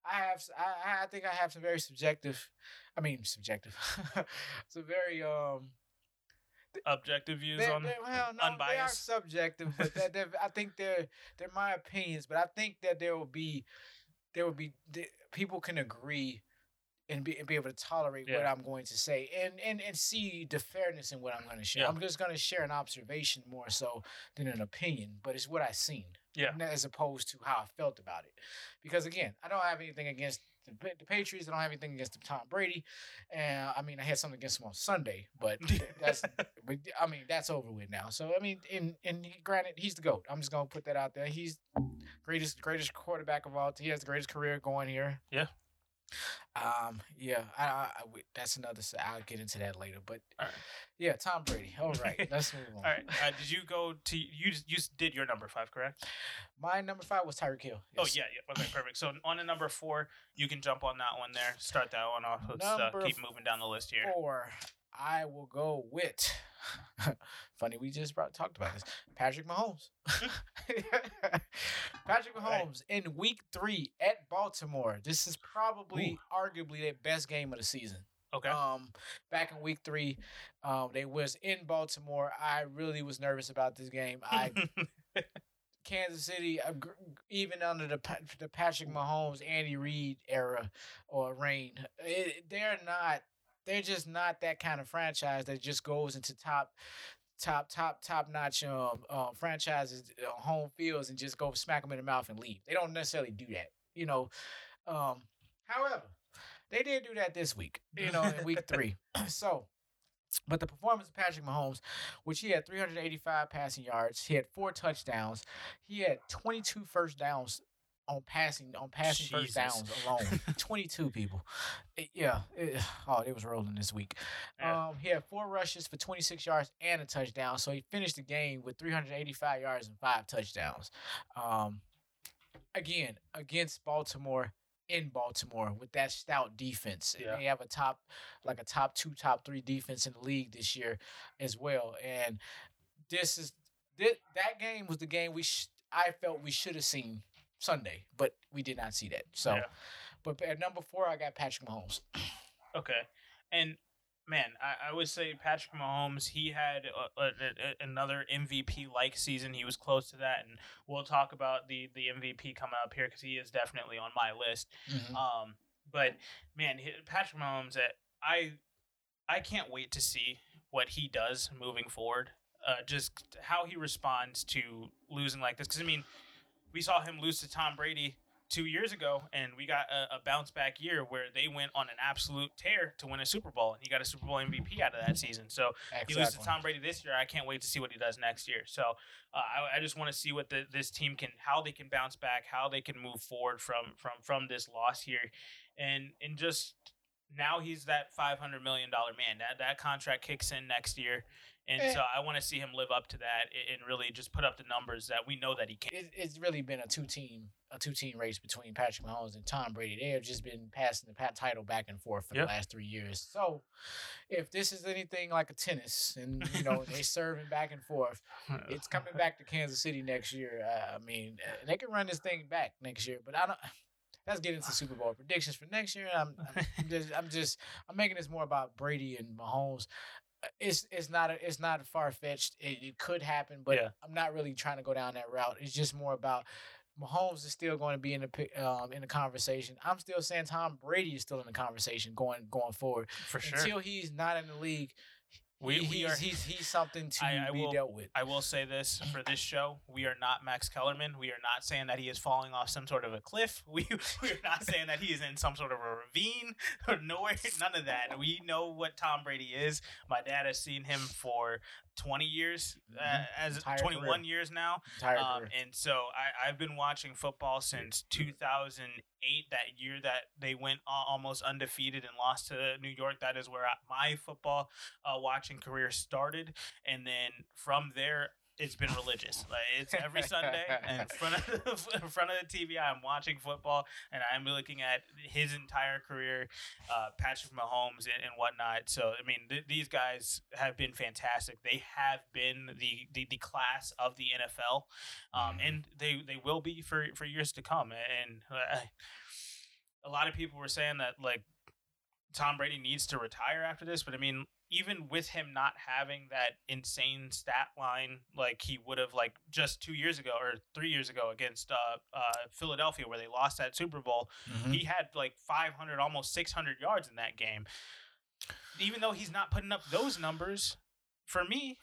I have. I, I think I have some very subjective. I mean, subjective. some very um. Objective views They're, on. they're- well, no, they are unbiased. subjective, but that, they're- I think they're they're my opinions. But I think that there will be there will be people can agree and be, and be able to tolerate what I'm going to say and, and and see the fairness in what I'm going to share. Yeah. I'm just going to share an observation more so than an opinion, but it's what I seen. Yeah. As opposed to how I felt about it, because again, I don't have anything against the, the Patriots. I don't have anything against Tom Brady, and I mean I had something against him on Sunday, but that's but I mean that's over with now. So I mean, and and granted, he's the goat. I'm just gonna put that out there. He's greatest greatest quarterback of all. He has the greatest career going here. Yeah. Um. Yeah. I. I, I we- that's another. I'll get into that later. But right. yeah, Tom Brady. All right. Let's move on. All right. Uh, did you go to you? You did your number five, correct? My number five was Tyreek Hill. Oh yeah, yeah. Okay, perfect. So on the number four, you can jump on that one there. Start that one off. Let's uh, keep moving down the list here. Four. I will go with. Funny, we just brought, talked about this. Patrick Mahomes. Patrick Right. Mahomes in Week Three at Baltimore. This is probably, arguably, their best game of the season. Okay. Um, back in Week Three, um, they was in Baltimore. I really was nervous about this game. I Kansas City, uh, even under the the Patrick Mahomes, Andy Reid era or reign, it, they're not. They're just not that kind of franchise that just goes into top, top, top, top notch um, uh, franchises uh, home fields and just go smack them in the mouth and leave. They don't necessarily do that, you know. Um, however, they did do that this week, you know, in week three. so, but the performance of Patrick Mahomes, which he had 385 passing yards, he had four touchdowns, he had 22 first downs on passing on passing first Jesus. downs alone. 22 people. It- yeah. it- oh, it was rolling this week. Yeah. Um, he had four rushes for 26 yards and a touchdown, so he finished the game with 385 yards and five touchdowns. Um, again against Baltimore in Baltimore with that stout defense. And Yeah. They have a top, like a top two, top three defense in the league this year as well. And this is this, that game was the game we sh- I felt we should have seen Sunday, but we did not see that. So, Yeah. but at number four, I got Patrick Mahomes. Okay, and man, I, I would say Patrick Mahomes. He had a, a, a- another MVP like season. He was close to that, and we'll talk about the the MVP coming up here because he is definitely on my list. Um, but man, Patrick Mahomes, uh, I I can't wait to see what he does moving forward. Uh, just how he responds to losing like this. Because I mean, we saw him lose to Tom Brady two years ago, and we got a, a bounce back year where they went on an absolute tear to win a Super Bowl, and he got a Super Bowl MVP out of that season. So he loses to Tom Brady this year. I can't wait to see what he does next year. So uh, I, I just want to see what the, this team can, how they can bounce back, how they can move forward from from from this loss here, and and just now he's that five hundred million dollar man. That that contract kicks in next year, and Eh. so I want to see him live up to that and- really just put up the numbers that we know that he can. it's really been a two team a two team race between Patrick Mahomes and Tom Brady. They have just been passing the pat title back and forth for Yep. the last three years. So, if this is anything like a tennis, and you know they serving back and forth, it's coming back to Kansas City next year. Uh, I mean, uh, they can run this thing back next year, but I don't. Let's get into Super Bowl predictions for next year. I'm, I'm just, I'm just, I'm making this more about Brady and Mahomes. It's it's not a, it's not far fetched. It, it could happen, but Yeah. I'm not really trying to go down that route. It's just more about Mahomes is still going to be in the um, in the conversation. I'm still saying Tom Brady is still in the conversation going going forward. For sure. Until he's not in the league, We- we he's, are- he's he's something to I- I be will- dealt with. I will say this for this show: we are not Max Kellerman. We are not saying that he is falling off some sort of a cliff. We we are not saying that he is in some sort of a ravine or nowhere. None of that. We know what Tom Brady is. My dad has seen him for twenty years, uh, Mhm. as Entire twenty one career. years now. Um, and so I, I've been watching football since 2008, that year that they went almost undefeated and lost to New York. That is where I, my football uh, watching career started. And then from there, it's been religious. Like it's every Sunday in front of the, in front of the TV. I'm watching football and I'm looking at his entire career, uh, Patrick Mahomes and, and whatnot. So I mean, th- these guys have been fantastic. They have been the the, the class of the NFL, um, and they they will be for for years to come. And uh, a lot of people were saying that like Tom Brady needs to retire after this, but I mean, even with him not having that insane stat line like he would have like just two years ago or three years ago against uh, uh, Philadelphia, where they lost that Super Bowl, Mhm. he had like 500, almost 600 yards in that game. Even though he's not putting up those numbers, for me,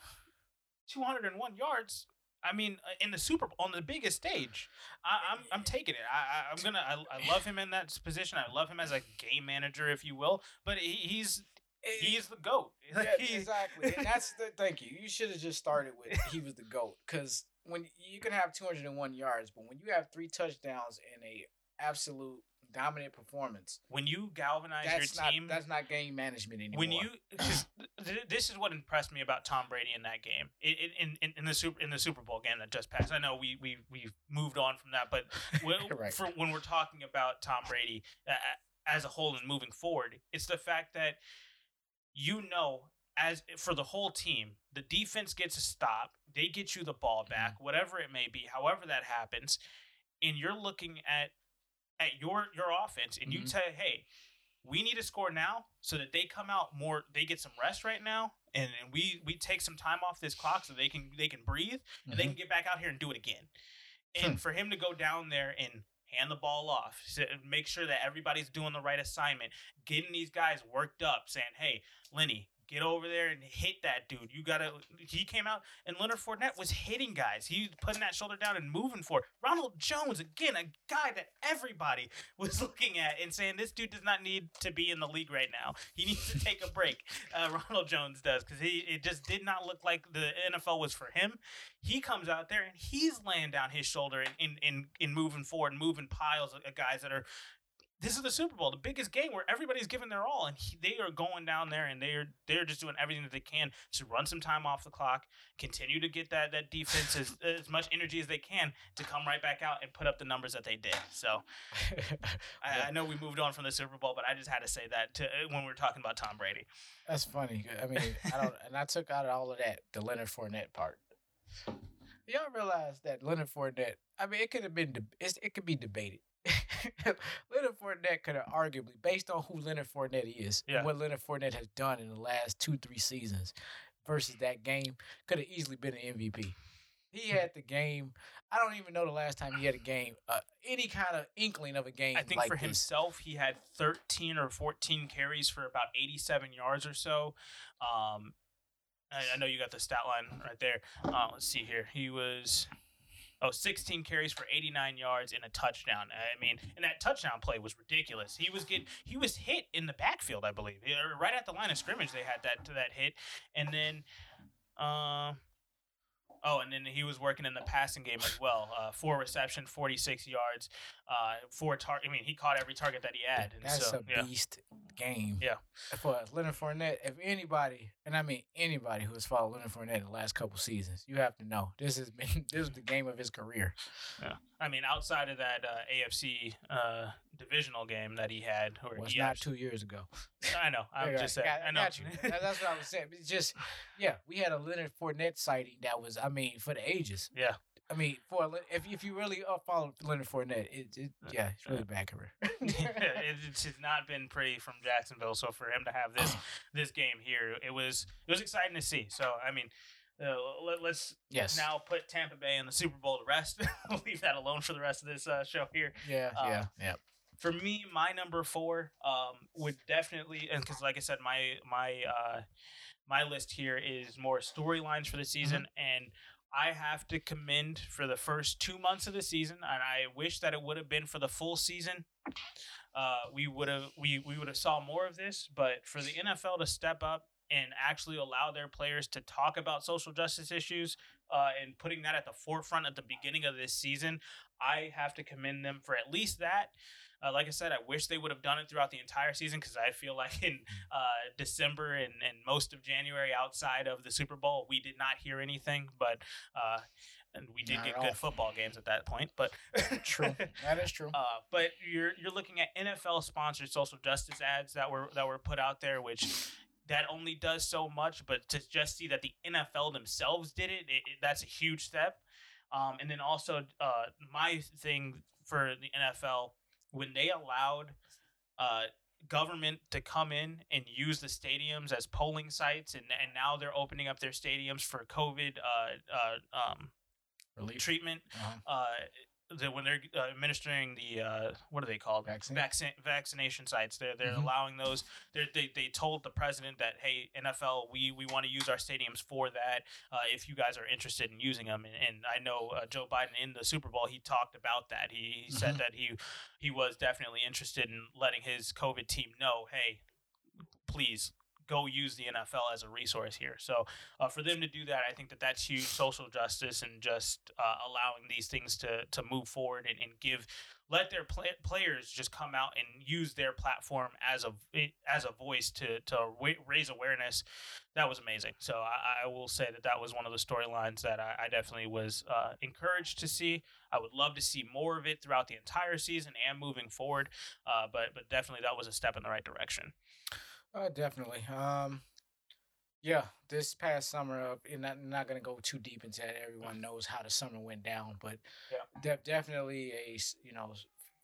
201 yards. I mean, uh, in the Super Bowl, on the biggest stage, I, I'm I'm taking it. I, I I'm gonna. I, I love him in that position. I love him as a game manager, if you will. But he, he's he's the goat. Like, Yeah, exactly. And that's the thank you. You should have just started with he was the goat because when you can have 201 yards, but when you have three touchdowns and a absolute dominant performance, when you galvanize that's your not team. that's not game management anymore. when you th- this is what impressed me about Tom Brady in that game in, in, in, in the super in the Super Bowl game that just passed. I know we we we've moved on from that, but when, Right. for when we're talking about Tom Brady uh, as a whole and moving forward, it's the fact that you know as for the whole team, the defense gets a stop, they get you the ball mm-hmm. back, whatever it may be, however that happens, and you're looking at at your your offense and you Mhm. say, hey, we need to score now so that they come out more they get some rest right now and, and we we take some time off this clock so they can they can breathe and they mm-hmm. can get back out here and do it again. And hmm. for him to go down there and hand the ball off make sure that everybody's doing the right assignment getting these guys worked up saying hey lenny get over there and hit that dude you gotta he came out and leonard Fournette was hitting guys he was putting that shoulder down and moving for it. ronald jones again a guy that everybody was looking at and saying this dude does not need to be in the league right now. He needs to take a break. Uh, Ronald Jones does because he it just did not look like the NFL was for him. He comes out there and he's laying down his shoulder and in in, in moving forward, and moving piles of guys that are. This is the Super Bowl, the biggest game where everybody's giving their all, and he, they are going down there and they are they're just doing everything that they can to run some time off the clock, continue to get that that defense as, as much energy as they can to come right back out and put up the numbers that they did. So I, I know we moved on from the Super Bowl, but I just had to say that to, uh, when we were talking about Tom Brady. That's funny. I mean, I don't, and I took out all of that, the Leonard Fournette part. Y'all realize that Leonard Fournette? I mean, it could have been, it could be debated. Leonard Fournette could have arguably, based on who Leonard Fournette is Yeah. and what Leonard Fournette has done in the last two, three seasons, versus that game, could have easily been an MVP. He had the game. I don't even know the last time he had a game, uh, any kind of inkling of a game. I think like for this. himself, he had 13 or 14 carries for about 87 yards or so. Um, I, I know you got the stat line right there. Uh, let's see here. He was. Oh, 16 carries for 89 yards and a touchdown. I mean, and that touchdown play was ridiculous. He was getting he was hit in the backfield, I believe. Right at the line of scrimmage they had that to that hit. And then uh, Oh, and then he was working in the passing game as well. Uh, four reception, 46 yards, uh, four target. I mean, he caught every target that he had. And That's so, a yeah. beast game. Yeah. For Leonard Fournette, if anybody, and I mean anybody who has followed Leonard Fournette the last couple seasons, you have to know this has been this is the game of his career. I mean, outside of that uh, AFC uh, divisional game that he had, or Was he not actually- two years ago. I know. I'm just saying. got- I know. got you. That's what I was saying. It's just, yeah, we had a Leonard Fournette sighting that was, I mean, for the ages. Yeah. I mean, for if if you really uh, follow Leonard Fournette, it, it yeah, it's really bad career. it, it's not been pretty from Jacksonville. So for him to have this this game here, it was it was exciting to see. So I mean, uh, let, us yes. now put Tampa Bay in the Super Bowl to rest. leave that alone for the rest of this uh, show here. Yeah. Uh, yeah. Yeah. For me, my number four um, would definitely, and because like I said, my my uh, my list here is more storylines for the season, and I have to commend for the first two months of the season, and I wish that it would have been for the full season. Uh, we would have we we would have saw more of this, but for the NFL to step up and actually allow their players to talk about social justice issues uh, and putting that at the forefront at the beginning of this season, I have to commend them for at least that. Uh, like I said, I wish they would have done it throughout the entire season because I feel like in uh, December and, and most of January, outside of the Super Bowl, we did not hear anything. But uh, and we did Not get good all. football games at that point. But True. That is true. uh, but you're you're looking at NFL sponsored social justice ads that were that were put out there, which that only does so much. But to just see that the NFL themselves did it, it, it- that's a huge step. Um, and then also uh, my thing for the NFL when they allowed uh, government to come in and use the stadiums as polling sites, and and now they're opening up their stadiums for COVID uh, uh, um, Relief. treatment Uh-huh. The, when they're uh, administering the uh, what are they called Vaccine? Vaccine, vaccination sites they're they're Mhm. allowing those they're, they they told the president that hey NFL we we want to use our stadiums for that uh, if you guys are interested in using them and, and I know uh, Joe Biden in the Super Bowl he talked about that he, he said Mhm. that he he was definitely interested in letting his COVID team know hey please go use the NFL as a resource here. So uh, for them to do that, I think that that's huge social justice and just uh, allowing these things to to move forward and, and give let their play, players just come out and use their platform as a as a voice to to raise awareness. That was amazing. So I, I will say that that was one of the storylines that I, I definitely was uh, encouraged to see. I would love to see more of it throughout the entire season and moving forward. Uh, but but definitely that was a step in the right direction. Uh, definitely. Um, yeah, this past summer, uh, and not not gonna go too deep into that. Everyone knows how the summer went down, but Yeah. de- definitely a you know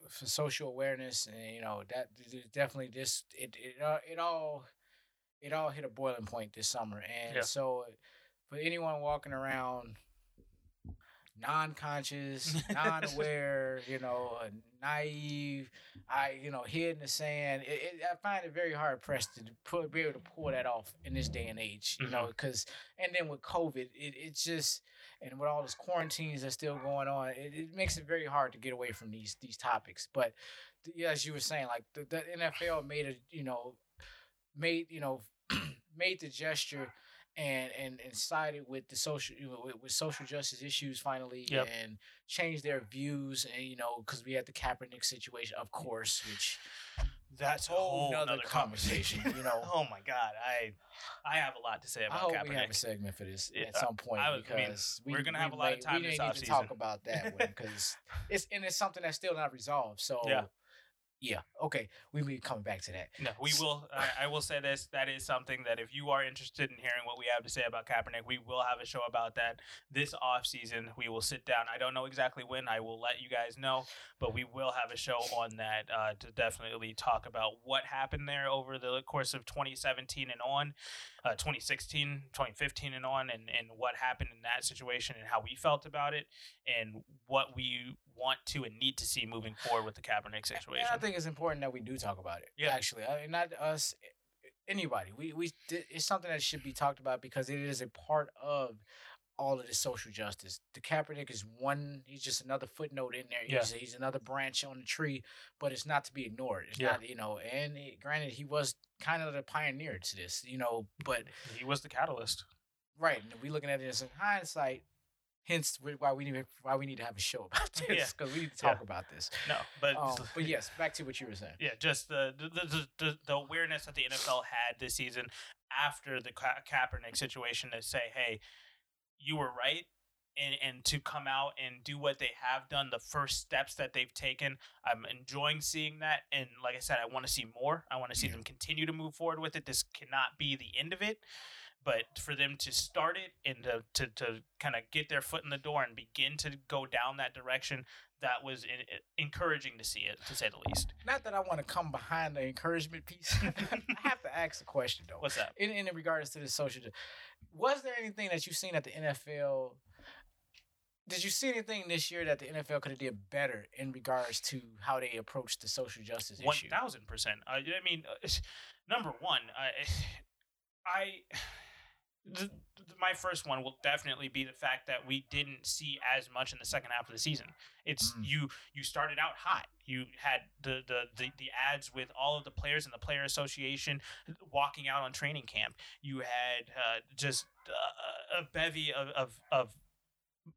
for social awareness, and you know that definitely this it it uh, it all it all hit a boiling point this summer, and Yeah. so for anyone walking around non-conscious, non-aware, you know, naive, I, you know, head in the sand. It, it, I find it very hard pressed to put, be able to pull that off in this day and age, you know, mm-hmm. because and then with COVID, it, it's just and with all these quarantines that's still going on, it, it makes it very hard to get away from these these topics. But yeah, as you were saying, like the, the NFL made a, you know, made you know, made the gesture and and and sided with the social you know, with, with social justice issues finally Yep. and changed their views and you know because we had the Kaepernick situation of course which That's a Whole whole nother nother conversation. conversation, you know. oh my god, I I have a lot to say I about hope we have a segment for this Yeah, at some point I I mean, because we're gonna we have a lot of time we this need to talk about that because it's and it's something that's still not resolved so Yeah. Yeah okay we will be coming back to that No, we will. I, I will say this: that is something that if you are interested in hearing what we have to say about Kaepernick, we will have a show about that this off season. We will sit down. I don't know exactly when. I will let you guys know, but we will have a show on that uh, to definitely talk about what happened there over the course of 2017 and on, uh, 2016, 2015 and on, and and what happened in that situation and how we felt about it, and what we want to and need to see moving forward with the Kaepernick situation. And I think it's important that we do talk about it. Yeah. actually, I mean, not us, anybody. We we it's something that should be talked about because it is a part of all of this social justice. The Kaepernick is one. He's just another footnote in there. He's, he's another branch on the tree, but it's not to be ignored. It's Yeah. not, you know. And it, granted, he was kind of the pioneer to this, you know. But he was the catalyst. right, and we looking at it as in hindsight. Hence, why we need why we need to have a show about this because we need to talk Yeah. about this. No, but Um, but yes, back to what you were saying. yeah, just the the, the the the awareness that the NFL had this season after the Ka- Kaepernick situation to say, hey, you were right. And, and to come out and do what they have done, the first steps that they've taken, I'm enjoying seeing that. And like I said, I want to see more. I want to see Yeah. them continue to move forward with it. This cannot be the end of it. but for them to start it and to to, to kind of get their foot in the door and begin to go down that direction, that was in, encouraging to see it, to say the least. Not that I want to come behind the encouragement piece. I have to ask a question though. What's that? In in regards to the social, was there anything that you've seen at the NFL? Did you see anything this year that the NFL could have did better in regards to how they approach the social justice One issue? thousand percent. I I mean, uh, number one, I, I, my first one will definitely be the fact that we didn't see as much in the second half of the season. It's Mm. you you started out hot. You had the, the the the ads with all of the players and the player association walking out on training camp. You had uh, just uh, a bevy of of, of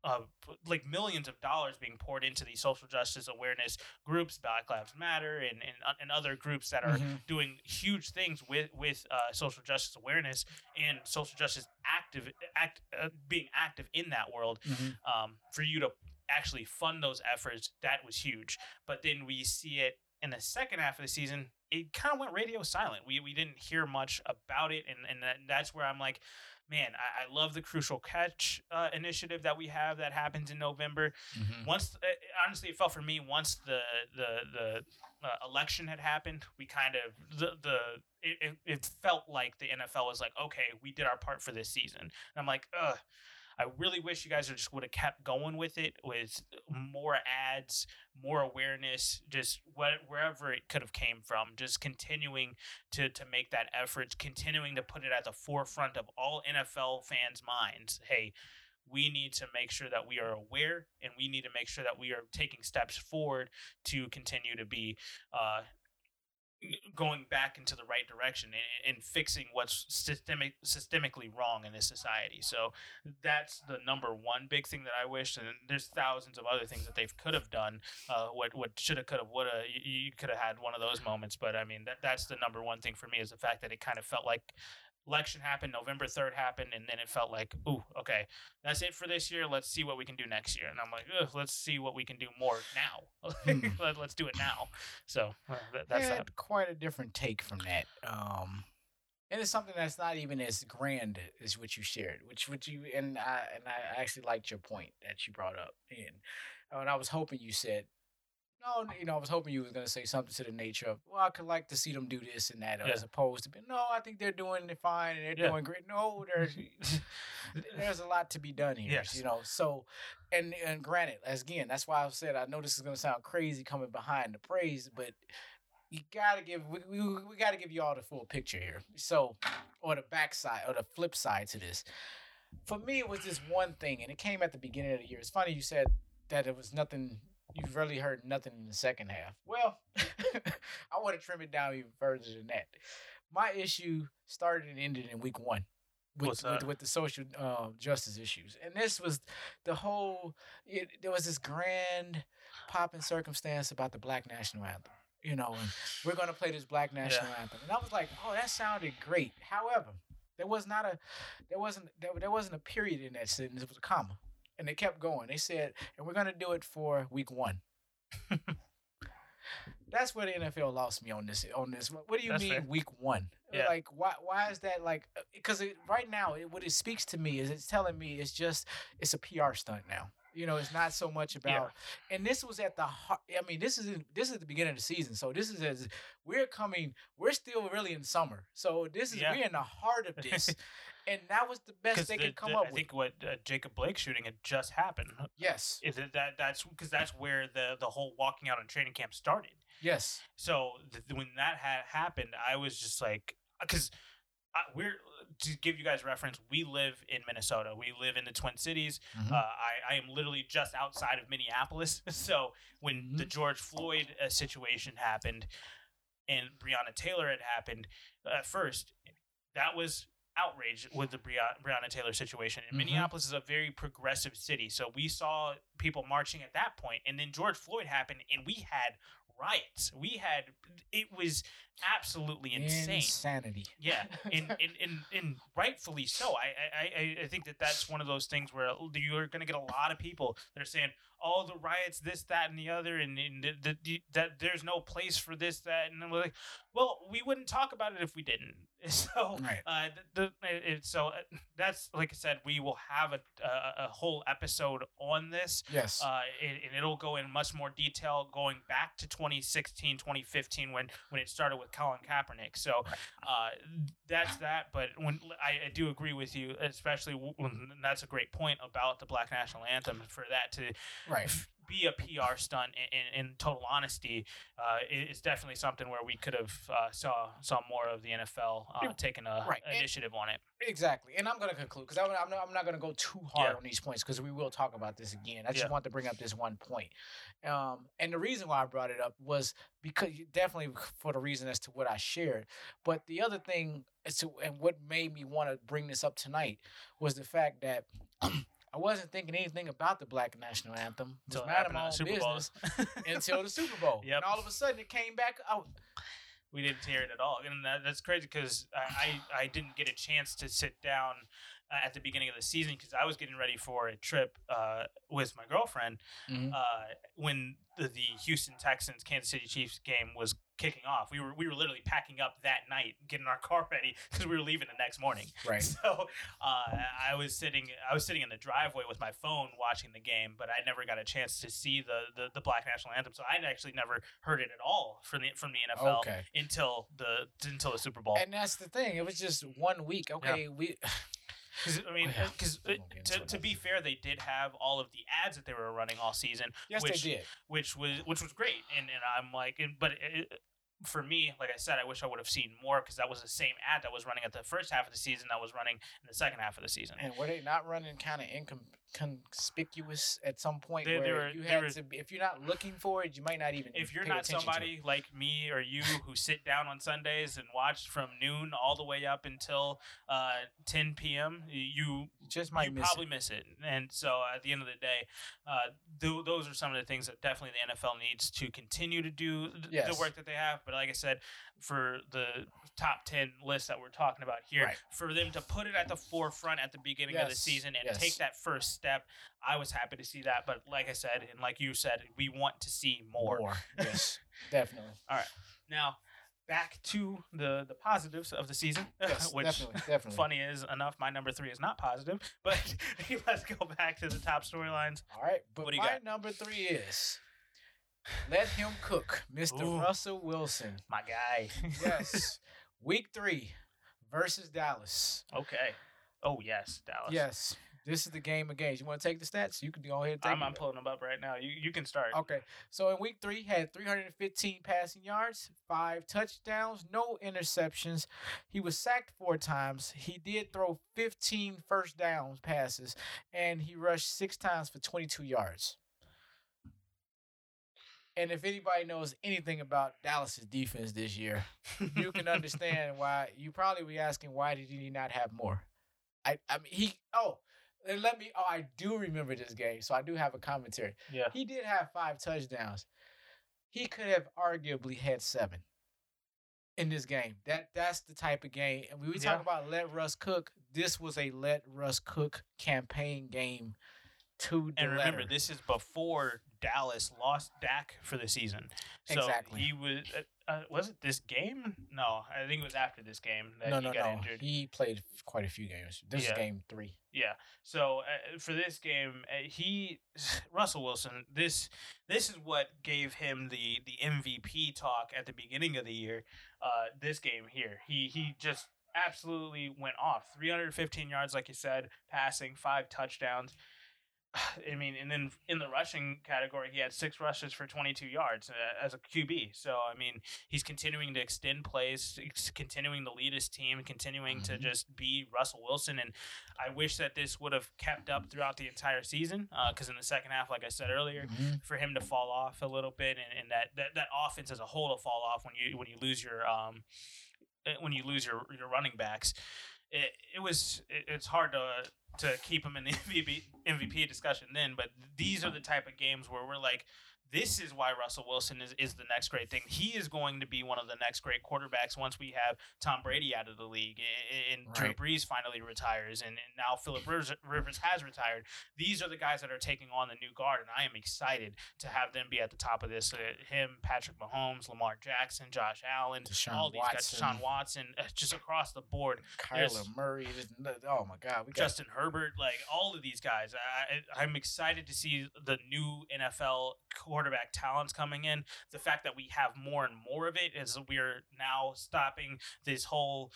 of like millions of dollars being poured into these social justice awareness groups, Black Lives Matter, and and, uh, and other groups that are Mhm. doing huge things with with uh, social justice awareness and social justice active act uh, being active in that world. Mhm. Um, for you to actually fund those efforts, that was huge. But then we see it in the second half of the season. It kind of went radio silent. We we didn't hear much about it, and and that, that's where I'm like. Man, I, I love the crucial catch uh, initiative that we have that happens in November. Mhm. once uh, honestly it felt for me once the the the uh, election had happened we kind of the the it, it, it felt like the NFL was like okay we did our part for this season. And I'm like ugh I really wish you guys just would have kept going with it with more ads, more awareness, just what, wherever it could have came from. Just continuing to to make that effort, continuing to put it at the forefront of all NFL fans' minds. Hey, we need to make sure that we are aware and we need to make sure that we are taking steps forward to continue to be uh, going back into the right direction and, and fixing what's systemic systemically wrong in this society. So that's the number one big thing that I wish. And there's thousands of other things that they could have done. Uh, what what should have, could have, would have. You, you could have had one of those moments, but I mean that that's the number one thing for me is the fact that it kind of felt like election happened, November 3rd happened, and then it felt like, ooh, okay, that's it for this year. Let's see what we can do next year. And I'm like, Ugh, let's see what we can do more now. Hmm. Let, let's do it now. So uh, that, that's that. quite a different take from that. Um, and it's something that's not even as grand as what you shared, which which you and I and I actually liked your point that you brought up. And uh, and I was hoping you said, no, you know, I was hoping you was gonna say something to the nature of, well, I could like to see them do this and that, Yeah. as opposed to, no, I think they're doing it fine and they're Yeah. doing great. No, there's there's a lot to be done here. Yes. You know, so and and granted, as again, that's why I said I know this is gonna sound crazy coming behind the praise, but you gotta give we, we, we gotta give you all the full picture here. So or the backside or the flip side to this. For me it was just one thing and it came at the beginning of the year. It's funny you said that it was nothing you've really heard nothing in the second half. Well, I want to trim it down even further than that. My issue started and ended in week one with with, with the social uh, justice issues, and this was the whole. It, there was this grand popping circumstance about the Black National Anthem. You know, and we're gonna play this Black National Anthem, and I was like, oh, that sounded great. However, there was not a, there wasn't there, there wasn't a period in that sentence. It was a comma, and they kept going. They said, and we're gonna do it for week one. That's where the NFL lost me on this. On this, what, do you That's mean fair. week one? Yeah. Like, why? Why is that? Like, uh, because right now, it, what it speaks to me is it's telling me it's just it's a PR stunt now. You know, it's not so much about. And this was at the. heart. I mean, this is this is the beginning of the season, so this is as we're coming. We're still really in summer, so this is Yeah. we're in the heart of this, and that was the best they the- could come the- up I with. I think what uh, Jacob Blake shooting had just happened. yes, Is it that that's because that's where the the whole walking out on training camp started. yes, So th- when that had happened, I was just like, because we're to give you guys reference, we live in Minnesota. We live in the Twin Cities. Mhm. Uh, I, I am literally just outside of Minneapolis. So when the George Floyd uh, situation happened and Breonna Taylor had happened, at first, that was outrage with the Breonna, Breonna Taylor situation. And Mhm. Minneapolis is a very progressive city. So we saw people marching at that point. And then George Floyd happened and we had riots. We had, it was absolutely insane. insanity. Yeah, and, and, and, and rightfully so. I, I, I- think that that's one of those things where you're going to get a lot of people that are saying, "Oh, the riots, this, that, and the other," and, and the, the, that there's no place for this, that, and we're like, well, we wouldn't talk about it if we didn't. So, Right. uh, the, the it, it- so uh, that's like I said, we will have a a, a whole episode on this, Yes. uh, and, and it'll go in much more detail going back to 2016, 2015 when when it started with Colin Kaepernick. So, uh, that's that. But when I, I do agree with you, especially when that's a great point about the Black National Anthem for that to right. Be a PR stunt in, in, in total honesty, uh, it- it's definitely something where we could have uh, saw saw more of the NFL uh, taking a right. And- initiative on it. Exactly, and I'm going to conclude because I'm, I'm not, I'm not going to go too hard Yeah. on these points because we will talk about this again. I just Yeah. want to bring up this one point, um, and the reason why I brought it up was because definitely for the reason as to what I shared. But the other thing, is to, and what made me want to bring this up tonight was the fact that. I wasn't thinking anything about the Black National Anthem. Until minding my own the Super Bowl. business until the Super Bowl. Yep. And all of a sudden it came back out. we didn't hear it at all, and that, that's crazy because I, I I didn't get a chance to sit down uh, at the beginning of the season because I was getting ready for a trip uh, with my girlfriend Mhm. uh, when the, the Houston Texans Kansas City Chiefs game was kicking off. We were we were literally packing up that night, getting our car ready because we were leaving the next morning. Right. So uh, I was sitting I was sitting in the driveway with my phone watching the game, but I never got a chance to see the, the, the Black National Anthem. So I'd actually never heard it at all from the from the NFL Okay. until the until the Super Bowl. And that's the thing. It was just one week. Okay, we 'Cause, I mean, because We won't to, to be fair, they did have all of the ads that they were running all season, yes, which they did. which was which was great. And and I'm like, and, but it, for me, like I said, I wish I would have seen more because that was the same ad that was running at the first half of the season that was running in the second half of the season. And were they not running kind of inconspicuous at some point they where were- you had were- to? Be, if you're not looking for it, you might not even. if you're not somebody like me or you who sit down on Sundays and watch from noon all the way up until uh, 10 p.m., you just might you miss probably it. miss it. And so at the end of the day, uh, th- those are some of the things that definitely the NFL needs to continue to do th- the work that they have. But like I said, for the top 10 list that we're talking about here, Right. for them to put it at the forefront at the beginning of the season and yes. take that first step, I was happy to see that. But like I said, and like you said, we want to see more. More, yes, definitely. All right. Now, back to the the positives of the season, Yes, which definitely, definitely. funny is enough, my number three is not positive. But let's go back to the top storylines. All right, but What do you my got? number three is let him cook, Mr. Ooh. Russell Wilson. My guy. Yes, week three versus Dallas. okay. Oh yes, Dallas. Yes, this is the game of games. You want to take the stats? You can go ahead and take I'm, I'm pulling them up right now. You you can start. Okay, so in week three, he had 315 passing yards, five touchdowns, no interceptions. He was sacked four times. He did throw 15 first downs passes, and he rushed six times for 22 yards. And if anybody knows anything about Dallas's defense this year, you can understand why you probably be asking why did he not have more? I I mean he oh and let me oh I do remember this game, so I do have a commentary. Yeah. He did have five touchdowns. He could have arguably had seven in this game. That that's the type of game. And when we Yeah. talk about let Russ cook, this was a let Russ cook campaign game to And remember, letter. this is before Dallas lost Dak for the season. So Exactly. he was. Uh, uh, was it this game? No, I think it was after this game that no, he no, got no. injured. He played quite a few games. This Yeah. is game three. Yeah. So uh, for this game, uh, he Russell Wilson. This this is what gave him the the MVP talk at the beginning of the year. Uh, this game here, he he just absolutely went off. 315 yards, like you said, passing, five touchdowns. I mean, and then in the rushing category, he had six rushes for 22 yards uh, as a QB. So, I mean, he's continuing to extend plays, he's continuing to lead his team, continuing to Mhm. just be Russell Wilson. And I wish that this would have kept up throughout the entire season because in the second half, like I said earlier, for him to fall off a little bit and, and that, that, that offense as a whole to fall off when you when you lose your um eh, when you lose your your running backs. It, it was it, it's hard to to keep him in the MVP MVP discussion then, but these are the type of games where we're like this is why Russell Wilson is, is the next great thing. He is going to be one of the next great quarterbacks once we have Tom Brady out of the league and, and Drew Brees finally retires and, and now Philip Rivers, Rivers has retired. These are the guys that are taking on the new guard, and I am excited to have them be at the top of this. Uh, him, Patrick Mahomes, Lamar Jackson, Josh Allen, Deshaun all these Watson. guys, Deshaun Watson, uh, just across the board. Kyler There's- Murray. Oh my God, we got Justin Herbert, like all of these guys. I, I, I'm excited to see the new NFL quarterback talents coming in. The fact that we have more and more of it is we're now stopping this whole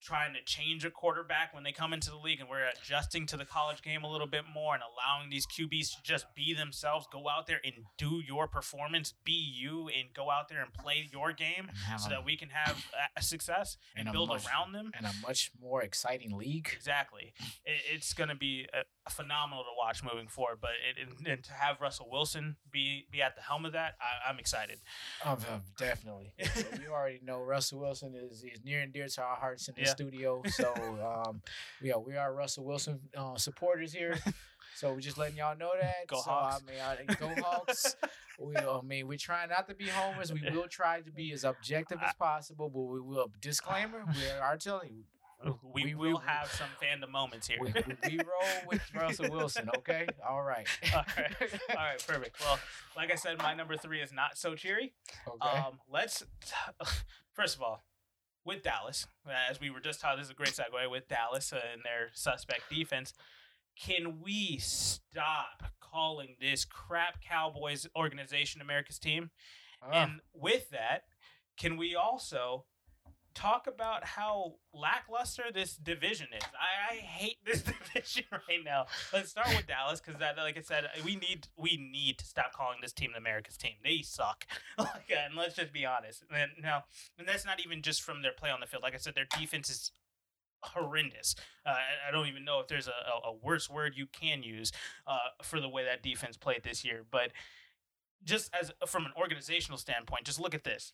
trying to change a quarterback when they come into the league and we're adjusting to the college game a little bit more and allowing these QBs to just be themselves, go out there and do your performance, be you, and go out there and play your game so a- that we can have a success and, And build much- around them. and a much more exciting league. Exactly. It, it's going to be a phenomenal to watch moving forward. But it, and, and to have Russell Wilson be be at the helm of that, I, I'm excited. Um, uh, definitely. you already know Russell Wilson is, is near and dear to our hearts in the Yeah. studio. So, um, yeah, we are Russell Wilson uh, supporters here. So we're just letting y'all know that. Go so, Hawks. I mean, I, go Hawks. we, I mean, we're trying not to be homers. We will try to be as objective as possible, but we will. Disclaimer: We are telling you, We, We- will have some fandom moments here. we, we roll with Russell Wilson. Okay, all right. All right. All right, perfect. Well, like I said, my number three is not so cheery. Okay. Um, let's first of all, with Dallas, as we were just talking, this is a great segue with Dallas and their suspect defense. Can we stop calling this crap Cowboys organization America's team? Ah, And with that, can we also talk about how lackluster this division is? I, I hate this division right now. Let's start with Dallas because that, like I said, we need we need to stop calling this team the America's team. They suck. like, and let's just be honest. And now, and that's not even just from their play on the field. Like I said, their defense is horrendous. Uh, I- don't even know if there's a, a, a worse word you can use uh, for the way that defense played this year. But just as from an organizational standpoint, just look at this.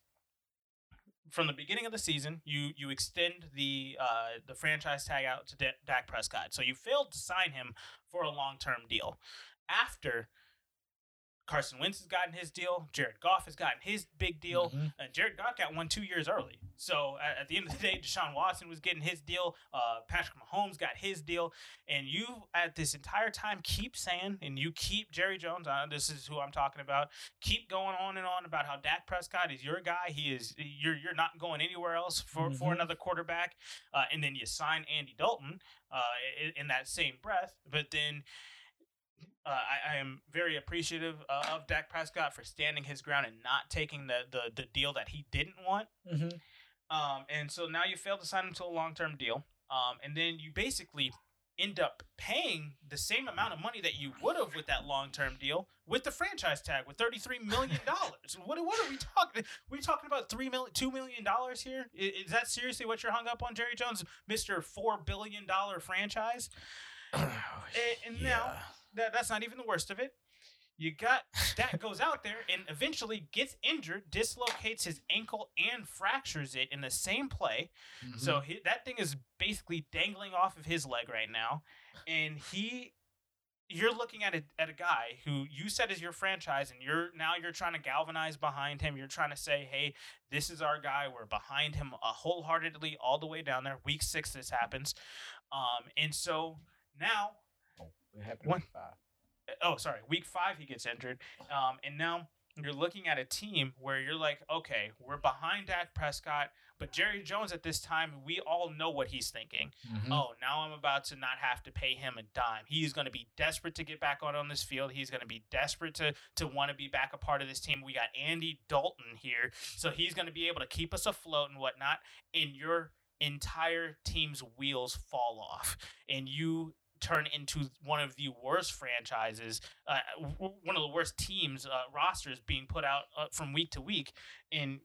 From the beginning of the season, you you extend the uh, the franchise tag out to D- Dak Prescott, so you failed to sign him for a long term deal. After Carson Wentz has gotten his deal, Jared Goff has gotten his big deal, mhm. and Jared Goff got one two years early. So at, at the end of the day, Deshaun Watson was getting his deal. Uh, Patrick Mahomes got his deal, and you at this entire time keep saying, and you keep Jerry Jones. Uh, this is who I'm talking about. Keep going on and on about how Dak Prescott is your guy. He is you're you're not going anywhere else for for Mhm. another quarterback. Uh, and then you sign Andy Dalton uh, in, in that same breath, but then. Uh, I, I am very appreciative uh, of Dak Prescott for standing his ground and not taking the, the, the deal that he didn't want. Mhm. Um, and so now you failed to sign him to a long term deal. Um, and then you basically end up paying the same amount of money that you would have with that long term deal with the franchise tag with thirty three million dollars. what what are we talking? We're talking about three million, two million dollars here? Is, is that seriously what you're hung up on, Jerry Jones, Mister Four Billion Dollar franchise? And, and now that that's not even the worst of it. You got that goes out there and eventually gets injured, dislocates his ankle and fractures it in the same play. Mhm. So he, that thing is basically dangling off of his leg right now, and he. You're looking at a, at a guy who you said is your franchise, and you're now you're trying to galvanize behind him. You're trying to say, "Hey, this is our guy. We're behind him uh, wholeheartedly all the way down there." Week six, this happens, um, and so now it happened One- week five. oh sorry week five he gets injured um, and now you're looking at a team where you're like okay we're behind Dak Prescott but Jerry Jones at this time we all know what he's thinking Mhm. oh now I'm about to not have to pay him a dime he's going to be desperate to get back out on this field he's going to be desperate to to want to be back a part of this team we got Andy Dalton here so he's going to be able to keep us afloat and whatnot and your entire team's wheels fall off and you turn into one of the worst franchises, uh, one of the worst teams uh, rosters being put out uh, from week to week, and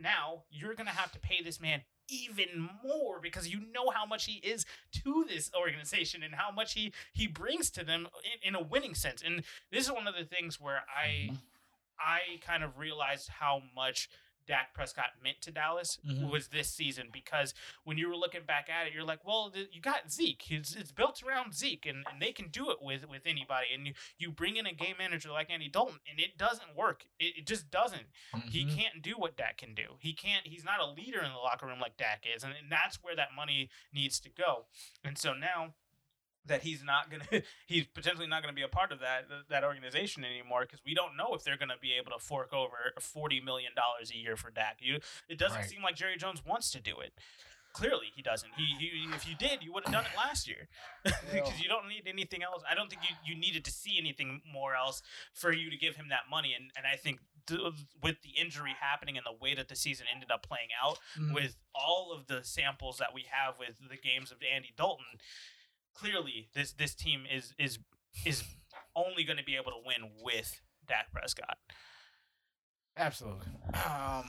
now you're gonna have to pay this man even more because you know how much he is to this organization and how much he he brings to them in, in a winning sense. And this is one of the things where I Mhm. I kind of realized how much Dak Prescott meant to Dallas Mhm. was this season because when you were looking back at it, you're like, well, th- you got Zeke. It's, it's built around Zeke, and, and they can do it with, with anybody. And you, you bring in a game manager like Andy Dalton, and it doesn't work. It, it just doesn't. He Mhm. can't do what Dak can do. He can't. He's not a leader in the locker room like Dak is, and, and that's where that money needs to go. And so now that he's not gonna, he's potentially not gonna be a part of that that organization anymore because we don't know if they're gonna be able to fork over forty million dollars a year for Dak. You, it doesn't Right. seem like Jerry Jones wants to do it. Clearly, he doesn't. He, he if you did, you would have done it last year because you don't need anything else. I don't think you, you needed to see anything more else for you to give him that money. And and I think th- with the injury happening and the way that the season ended up playing out, Mhm. with all of the samples that we have with the games of Andy Dalton, clearly this this team is is is only going to be able to win with Dak Prescott. Absolutely. Um,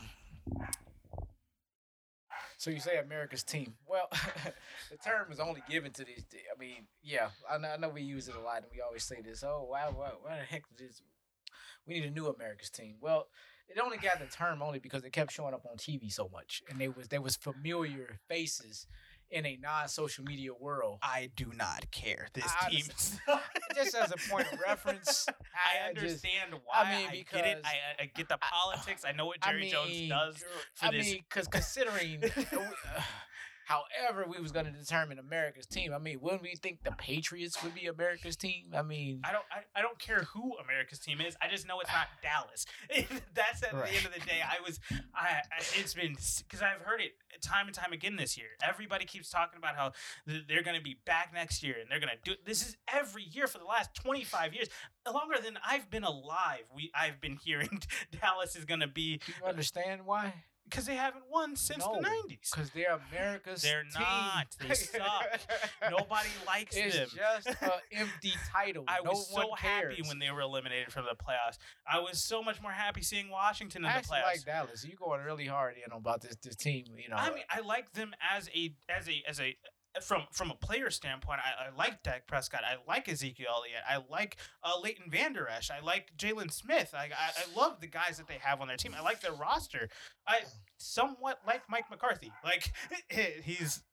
so you say America's team. Well, the term is only given to these. I mean, yeah, I know, I know we use it a lot, and we always say this. Oh, why, why, why the heck this? We need a new America's team. Well, it only got the term only because it kept showing up on TV so much, and they was there was familiar faces in a non-social media world. I do not care. This I team. Just as a point of reference, I just- understand why. I mean, get it. because- I, I get the politics. I know what I Jerry Jones does for I this. mean, because considering, uh, however, we was going to determine America's team. I mean, wouldn't we think the Patriots would be America's team? I mean, I don't. I, I don't care who America's team is. I just know it's not Dallas. That's at Right. the end of the day. I was. I. I it's been because I've heard it time and time again this year. Everybody keeps talking about how th- they're going to be back next year and they're going to do. This is every year for the last twenty five years, longer than I've been alive. We. I've been hearing Dallas is going to be do you understand why? Because they haven't won since No, the nineties. Because they're America's They're team. not. They suck. Nobody likes them. it's them. just an empty title. I no was so happy when they were eliminated from the playoffs. I was so much more happy seeing Washington in I the playoffs. like Dallas. You going really hard in about this this team. You know, I mean, I like them as a as a as a from from a player standpoint. I, I like Dak Prescott. I like Ezekiel Elliott. I like uh, Leighton Vander Esch. I like Jaylon Smith. I, I I love the guys that they have on their team. I like their roster. I somewhat like Mike McCarthy. Like he's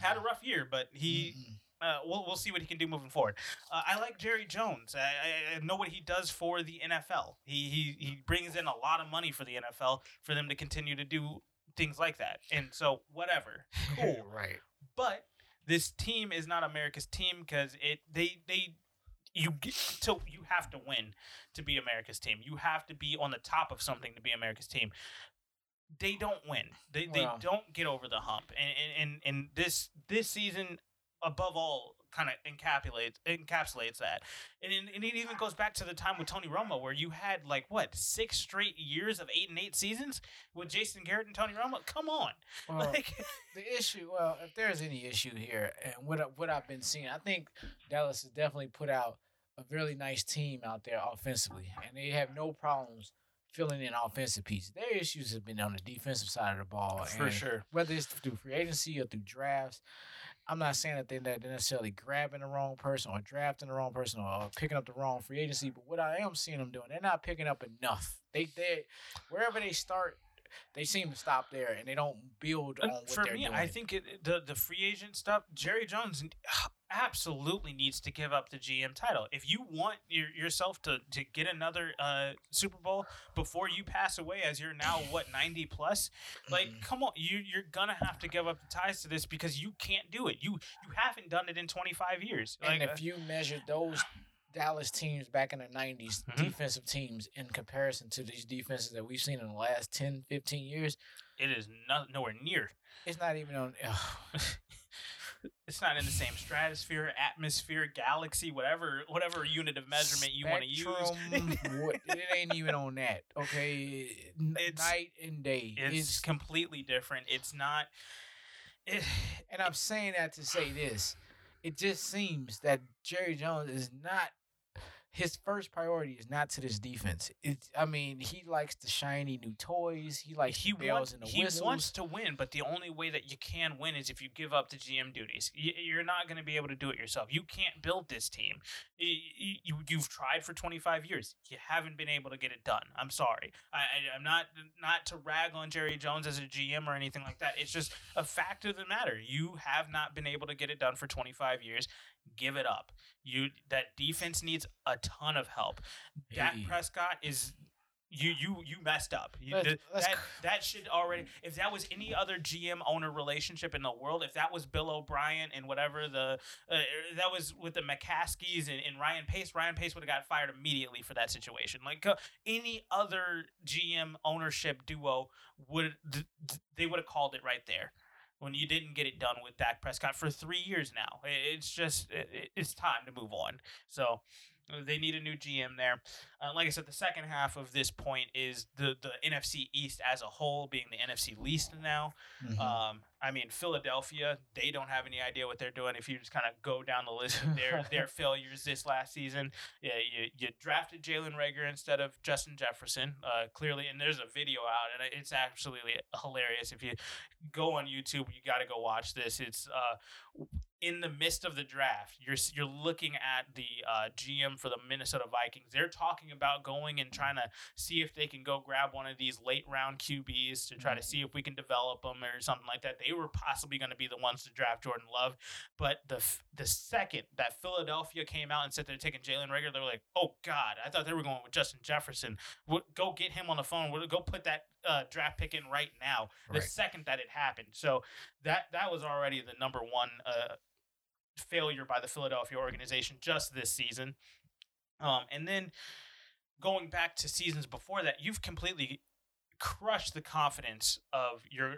had a rough year, but he Mhm. uh, we'll, we'll see what he can do moving forward. Uh, I like Jerry Jones. I, I, I know what he does for the NFL. He, he he brings in a lot of money for the NFL for them to continue to do things like that. And so whatever, cool. right. but this team is not America's team because it they they you get so you have to win to be America's team. You have to be on the top of something to be America's team. They don't win. They they don't get over the hump. And and, and, and this this season above all kind of encapsulates encapsulates that. And, it- and it even goes back to the time with Tony Romo where you had like what, six straight years of 8 and 8 seasons with Jason Garrett and Tony Romo? Come on. Well, like the issue, well, if there's any issue here, and what what I've been seeing, I think Dallas has definitely put out a really nice team out there offensively, and they have no problems filling in offensive pieces. Their issues have been on the defensive side of the ball, for sure. whether it's through free agency or through drafts. I'm not saying that they're necessarily grabbing the wrong person or drafting the wrong person or picking up the wrong free agency, but what I am seeing them doing, they're not picking up enough. They they wherever they start, they seem to stop there and they don't build on what for they're me, doing. I think it, the the free agent stuff. Jerry Jones ah, absolutely needs to give up the GM title if you want your, yourself to to get another uh, Super Bowl before you pass away, as you're now what ninety plus. Like, Mhm. come on, you you're gonna have to give up the ties to this because you can't do it. You you haven't done it in twenty five years. Like, uh, if you measure those Dallas teams back in the 90s, Mhm. defensive teams, in comparison to these defenses that we've seen in the last 10, 15 years, it is not nowhere near. it's not even on. It's not in the same stratosphere, atmosphere, galaxy, whatever whatever unit of measurement you want to use. What- it ain't even on that. Okay, It's- night and day. it's, It's, completely different. It's not. It, and I'm saying that to say this. It just seems that Jerry Jones is not his first priority is not to this defense. It's I mean, he likes the shiny new toys. He likes he bells wants and the he whistles. wants to win, but the only way that you can win is if you give up the GM duties. You're not going to be able to do it yourself. You can't build this team. Y- y- You you've tried for 25 years. You haven't been able to get it done. I'm sorry. I, I I'm not not to rag on Jerry Jones as a GM or anything like that. It's just a fact of the matter. You have not been able to get it done for 25 years. Give it up. You that defense needs a ton of help. Dak Hey. Prescott is you you you messed up. You, Let's- that c- that should already if that was any other GM owner relationship in the world, if that was Bill O'Brien and whatever the uh, that was with the McCaskeys and, and Ryan Pace, Ryan Pace would have got fired immediately for that situation. Like uh, any other GM ownership duo would th- th- they would have called it right there. When you didn't get it done with Dak Prescott for three years now, it's just it, it- it's time to move on. So they need a new GM there. Uh, like I said, the second half of this point is the the NFC East as a whole being the NFC least now. Mhm. Um, I mean, Philadelphia, they don't have any idea what they're doing. If you just kind of go down the list of their their failures this last season, yeah, you, you drafted Jalen Reagor instead of Justin Jefferson, uh, clearly, and there's a video out, and it's absolutely hilarious. If you go on YouTube, you got to go watch this. It's uh, in the midst of the draft, you're you're looking at the uh, GM for the Minnesota Vikings. They're talking about going and trying to see if they can go grab one of these late round QBs to try to see if we can develop them or something like that. They were possibly going to be the ones to draft Jordan Love, but the f- the second that Philadelphia came out and said they're taking Jalen Reagor, they were like, "Oh God, I thought they were going with Justin Jefferson. Wo- Go get him on the phone. Wo- Go put that uh, draft pick in right now." The Right. second that it happened, so that that was already the number one uh, failure by the Philadelphia organization just this season. Um, and then going back to seasons before that, you've completely crushed the confidence of your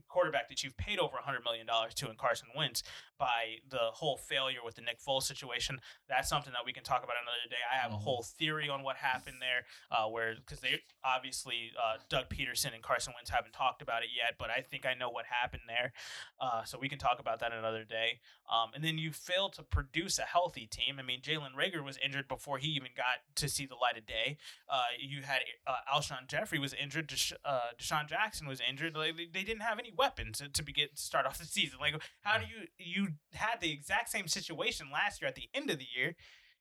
quarterback that you've paid over $100 million to in Carson Wentz by the whole failure with the Nick Foles situation. That's something that we can talk about another day. I have a Mhm. whole theory on what happened there, uh, where because they obviously uh, Doug Pederson and Carson Wentz haven't talked about it yet, but I think I know what happened there. Uh, so we can talk about that another day. Um, and then you failed to produce a healthy team. I mean, Jalen Reagor was injured before he even got to see the light of day. Uh, you had uh, Alshon Jeffery was injured. Desha- uh, DeSean Jackson was injured. Like they, they didn't have any weapons to, to begin to start off the season. Like how do you you had the exact same situation last year at the end of the year?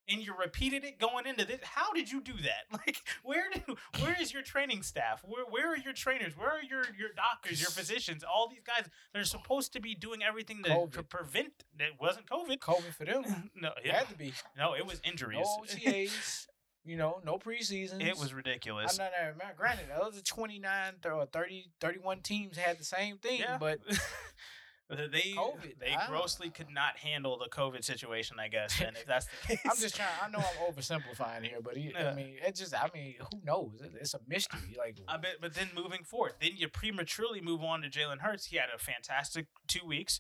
And you repeated it going into this. How did you do that? Like, where do, where is your training staff? Where where are your trainers? Where are your your doctors, your physicians? All these guys they're supposed to be doing everything to, to prevent. It wasn't COVID. COVID for them. No, It had to be. no, it was No injuries. OTAs. you know, no preseason. it was ridiculous. I'm not, man, granted, the other 29 or 30, 31 teams had the same thing, Yeah. but they COVID, they I- grossly could not handle the COVID situation. I guess. And if that's the case, I'm just trying. I know I'm oversimplifying here, but he, Yeah. I mean, it just, I mean, who knows? It, it's a mystery. Like, I bet, but then moving forward, then you prematurely move on to Jalen Hurts. He had a fantastic two weeks,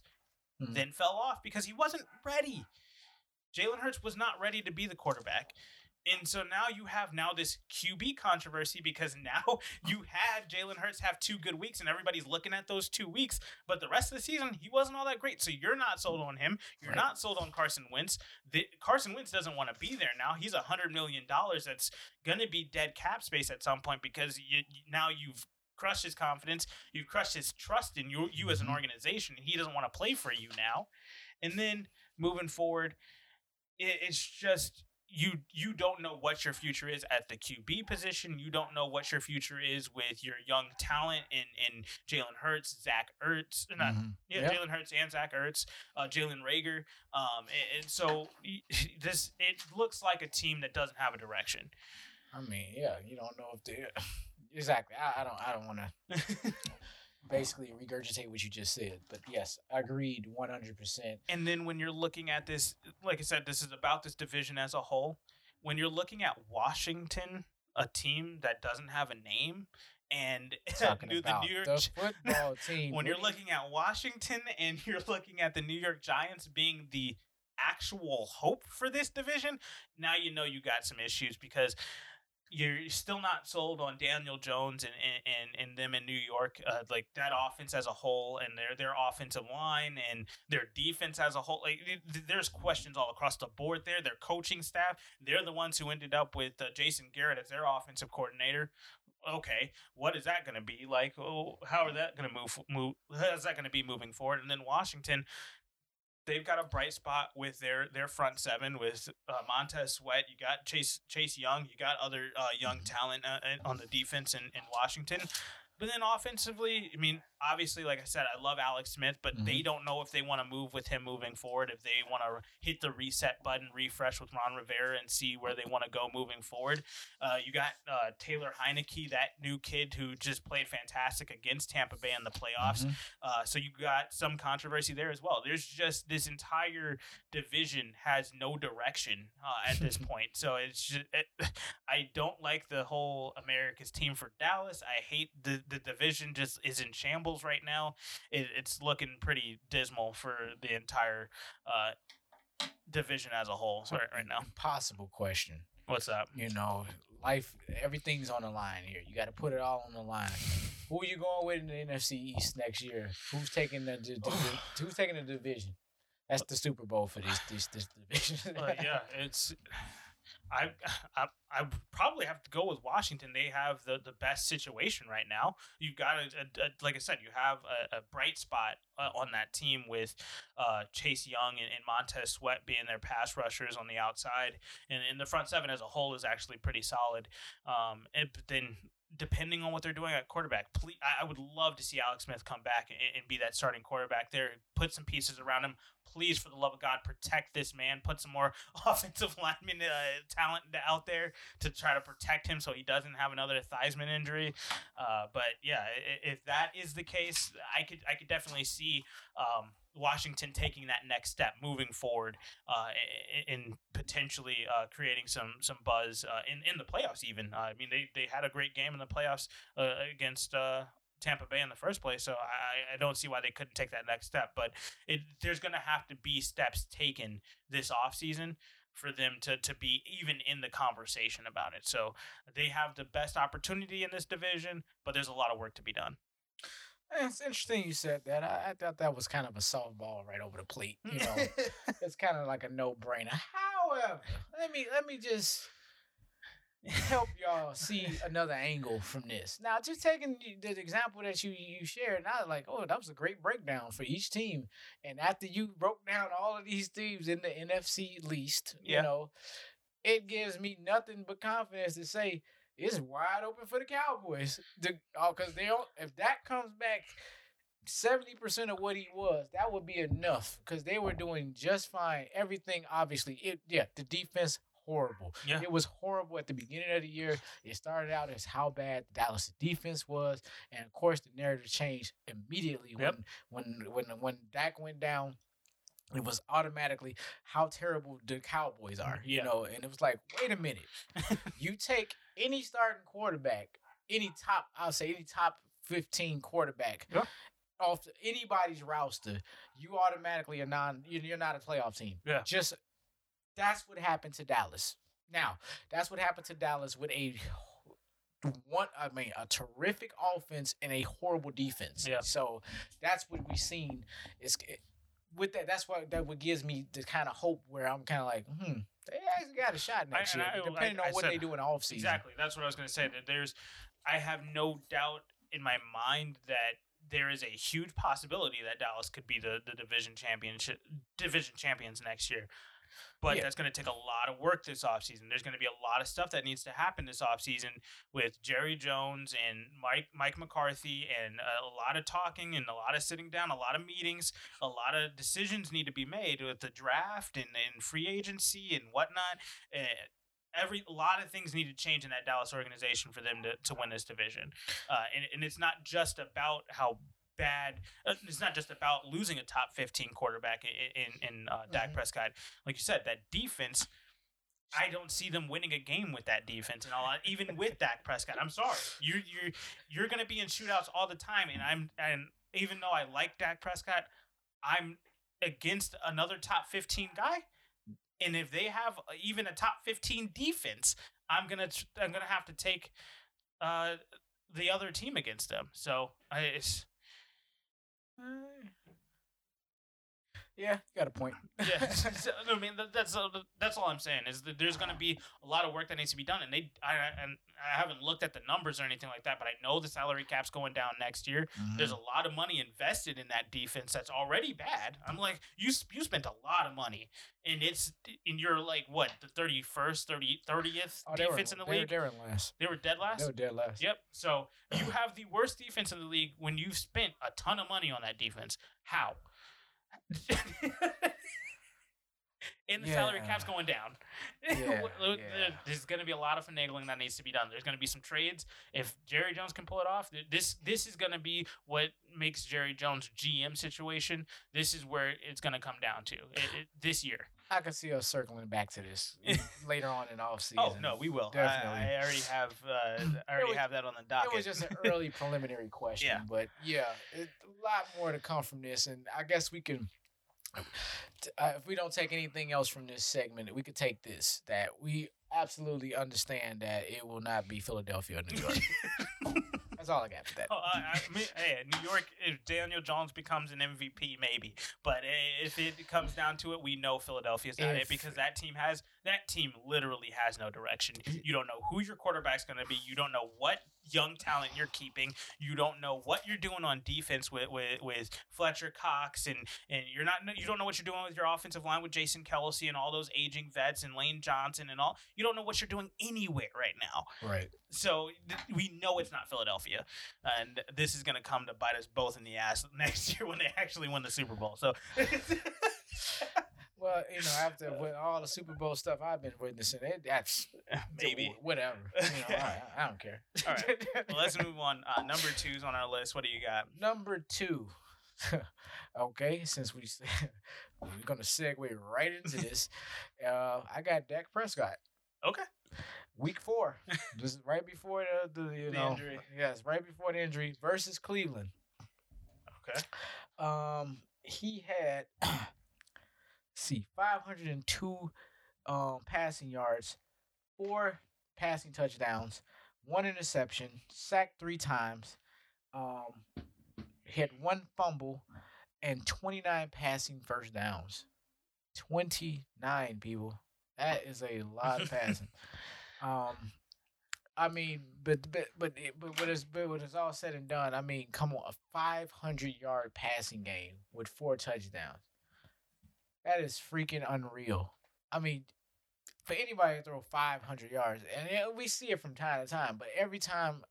Mhm. then fell off because he wasn't ready. Jalen Hurts was not ready to be the quarterback. And so now you have now this QB controversy because now you had Jalen Hurts have two good weeks and everybody's looking at those two weeks, but the rest of the season he wasn't all that great. So you're not sold on him. You're Right. not sold on Carson Wentz. The, Carson Wentz doesn't want to be there now. He's a hundred million dollars that's gonna be dead cap space at some point because you, now you've crushed his confidence. You've crushed his trust in you, you as an Mhm. organization, and he doesn't want to play for you now. And then moving forward, it, it's just you you don't know what your future is at the QB position. You don't know what your future is with your young talent in in Jalen Hurts, Zach Ertz, not mhm. yeah, Yeah. Jalen Hurts and Zach Ertz, uh, Jalen Reagor. Um, and, and so this it looks like a team that doesn't have a direction. I mean, yeah, you don't know if they exactly. I, I don't. I don't want to basically regurgitate what you just said, but yes, agreed, one hundred percent. And then when you're looking at this, like I said, this is about this division as a whole. When you're looking at Washington, a team that doesn't have a name, and do the New York the football team. when you're looking at Washington and you're looking at the New York Giants being the actual hope for this division, now you know you got some issues because you're still not sold on Daniel Jones and and, and them in New York, uh, like that offense as a whole, and their their offensive line and their defense as a whole. Like there's questions all across the board there. Their coaching staff, they're the ones who ended up with uh, Jason Garrett as their offensive coordinator. Okay, what is that going to be like? Oh, how are that going to move? Move? How is that going to be moving forward? And then Washington, they've got a bright spot with their their front seven with uh, Montez Sweat. You got Chase Chase Young. You got other uh, young Mm-hmm. talent uh, on the defense in, in Washington. But then offensively, I mean, obviously, like I said, I love Alex Smith, but Mm-hmm. they don't know if they want to move with him moving forward, if they want to hit the reset button, refresh with Ron Rivera, and see where they want to go moving forward. Uh, you got uh, Taylor Heinicke, that new kid who just played fantastic against Tampa Bay in the playoffs. Mhm. Uh, so you got some controversy there as well. There's just this entire division has no direction uh, at this point. So it's just, it, I don't like the whole America's team for Dallas. I hate the the division just is in shambles right now. It, it's looking pretty dismal for the entire uh, division as a whole right, right now. Impossible question. What's up? You know, life, everything's on the line here. You got to put it all on the line. Who are you going with in the NFC East next year? Who's taking the, the, the- who's taking the division? That's the Super Bowl for this this this division. Uh, yeah, it's. I, I I probably have to go with Washington. They have the, the best situation right now. You've got a, a, a like I said, you have a, a bright spot uh, on that team with uh, Chase Young and, and Montez Sweat being their pass rushers on the outside, and, and the front seven as a whole is actually pretty solid. Um, and but then depending on what they're doing at quarterback, please, I, would love to see Alex Smith come back and, and be that starting quarterback there. Put some pieces around him. Please, for the love of God, protect this man. Put some more offensive lineman uh, talent out there to try to protect him so he doesn't have another Theismann injury. Uh, but yeah, if that is the case, I could I could definitely see um, Washington taking that next step, moving forward, uh, potentially uh, creating some some buzz uh, in in the playoffs. Even uh, I mean, they they had a great game in the playoffs uh, against. Uh, Tampa Bay in the first place, so I, I don't see why they couldn't take that next step. But it, there's going to have to be steps taken this offseason for them to, to be even in the conversation about it. So they have the best opportunity in this division, but there's a lot of work to be done. Eh, it's interesting you said that. I, I thought that was kind of a softball right over the plate. You know, it's kind of like a no brainer. However, let me let me just help y'all see another angle from this. Now, just taking the example that you you shared, now like, oh, that was a great breakdown for each team. And after you broke down all of these teams in the NFC least, you know, it gives me nothing but confidence to say it's wide open for the Cowboys. The, oh, because they don't. If that comes back. 70% of what he was, that would be enough because they were doing just fine. Everything, obviously, it yeah, the defense horrible. Yeah. It was horrible at the beginning of the year. It started out as how bad the Dallas defense was, and of course, the narrative changed immediately Yep. when when when when Dak went down. It was automatically how terrible the Cowboys are, mm-hmm. you Yeah. know, and it was like, wait a minute, you take any starting quarterback, any top, I'll say any top fifteen quarterback, Yeah. off anybody's roster, you automatically are non. you- You're not a playoff team. Yeah. Just that's what happened to Dallas. Now, that's what happened to Dallas with a one. I mean, a terrific offense and a horrible defense. Yeah. So that's what we've seen. Is eh, with that. That's what that what gives me the kind of hope where I'm kind of like, hmm, they actually got a shot next and year, I- depending I- on I what said- they do in the offseason. Exactly. That's what I was going to say. That there's, I have no doubt in my mind that there is a huge possibility that Dallas could be the, the division championship division champions next year. But Yeah. that's going to take a lot of work this offseason. There's going to be a lot of stuff that needs to happen this offseason with Jerry Jones and Mike Mike McCarthy and a lot of talking and a lot of sitting down, a lot of meetings, a lot of decisions need to be made with the draft and, and free agency and whatnot. Uh, every a lot of things need to change in that Dallas organization for them to, to win this division. Uh, and, and it's not just about how bad uh, it's not just about losing a top 15 quarterback in in, in uh, Dak Mhm. Prescott. Like you said, that defense I don't see them winning a game with that defense and all that, even with Dak Prescott. I'm sorry. You you you're gonna be in shootouts all the time and I'm and even though I like Dak Prescott, I'm against another top 15 guy And if they have even a top 15 defense, I'm gonna I'm gonna have to take uh, the other team against them. So I, it's all right. Yeah, you got a point. yeah. so, I mean that, that's uh, that's all I'm saying is that there's gonna be a lot of work that needs to be done, and they I and I haven't looked at the numbers or anything like that, but I know the salary cap's going down next year. There's a lot of money invested in that defense that's already bad. I'm like, you you spent a lot of money, and it's and you're like what the 31st, 30, 30th Oh, they were, defense in the they league. They were in last. They were dead last. They were dead last. Yep. So you have the worst defense in the league when you've spent a ton of money on that defense. How? and the salary cap's going down. Yeah, yeah. There's going to be a lot of finagling that needs to be done. There's going to be some trades. If Jerry Jones can pull it off, this this is going to be what makes Jerry Jones GM situation. This is where it's going to come down to it, it, this year. I can see us circling back to this later on in off season. Oh no, we will. I, Definitely. I already have uh, I already was- have that on the docket. It was just an early preliminary question, Yeah. but yeah, it, a lot more to come from this, and I guess we can. Uh, if we don't take anything else from this segment, we could take this that we absolutely understand that it will not be Philadelphia or New York. That's all I got for that. Oh, I, I mean, hey, New York. If Daniel Jones becomes an MVP, maybe. But if it comes down to it, we know Philadelphia's not it because that team has that team literally has no direction. You don't know who your quarterback's going to be. You don't know what young talent you're keeping. You don't know what you're doing on defense with with, with Fletcher Cox and and you're not you don't know what you're doing with your offensive line with Jason Kelce and all those aging vets and Lane Johnson and all. You don't know what you're doing anywhere right now. Right. So th- we know it's not Philadelphia, and this is going to come to bite us both in the ass next year when they actually win the Super Bowl. So Well, you know, after with all the Super Bowl stuff I've been witnessing, it, that's maybe. whatever. You know, I, I don't care. All right. Well, let's move on. Uh, number two's on our list. What do you got? Number two. okay, since we we're gonna segue right into this, uh, I got Dak Prescott. Okay. Week four, this is right before the, the you The know injury. yes, right before the injury versus Cleveland. Okay. Um, he had see 502 um passing yards, four passing touchdowns, one interception, sacked three times, um, had one fumble, and 29 passing first downs. 29 people. That is a lot of passing. um, I mean, but but but it- but when it's but when it's all said and done, I mean, come on, a 500 yard passing game with four touchdowns. That is freaking unreal. I mean, for anybody to throw 500 yards, and yeah, we see it from time to time, but every time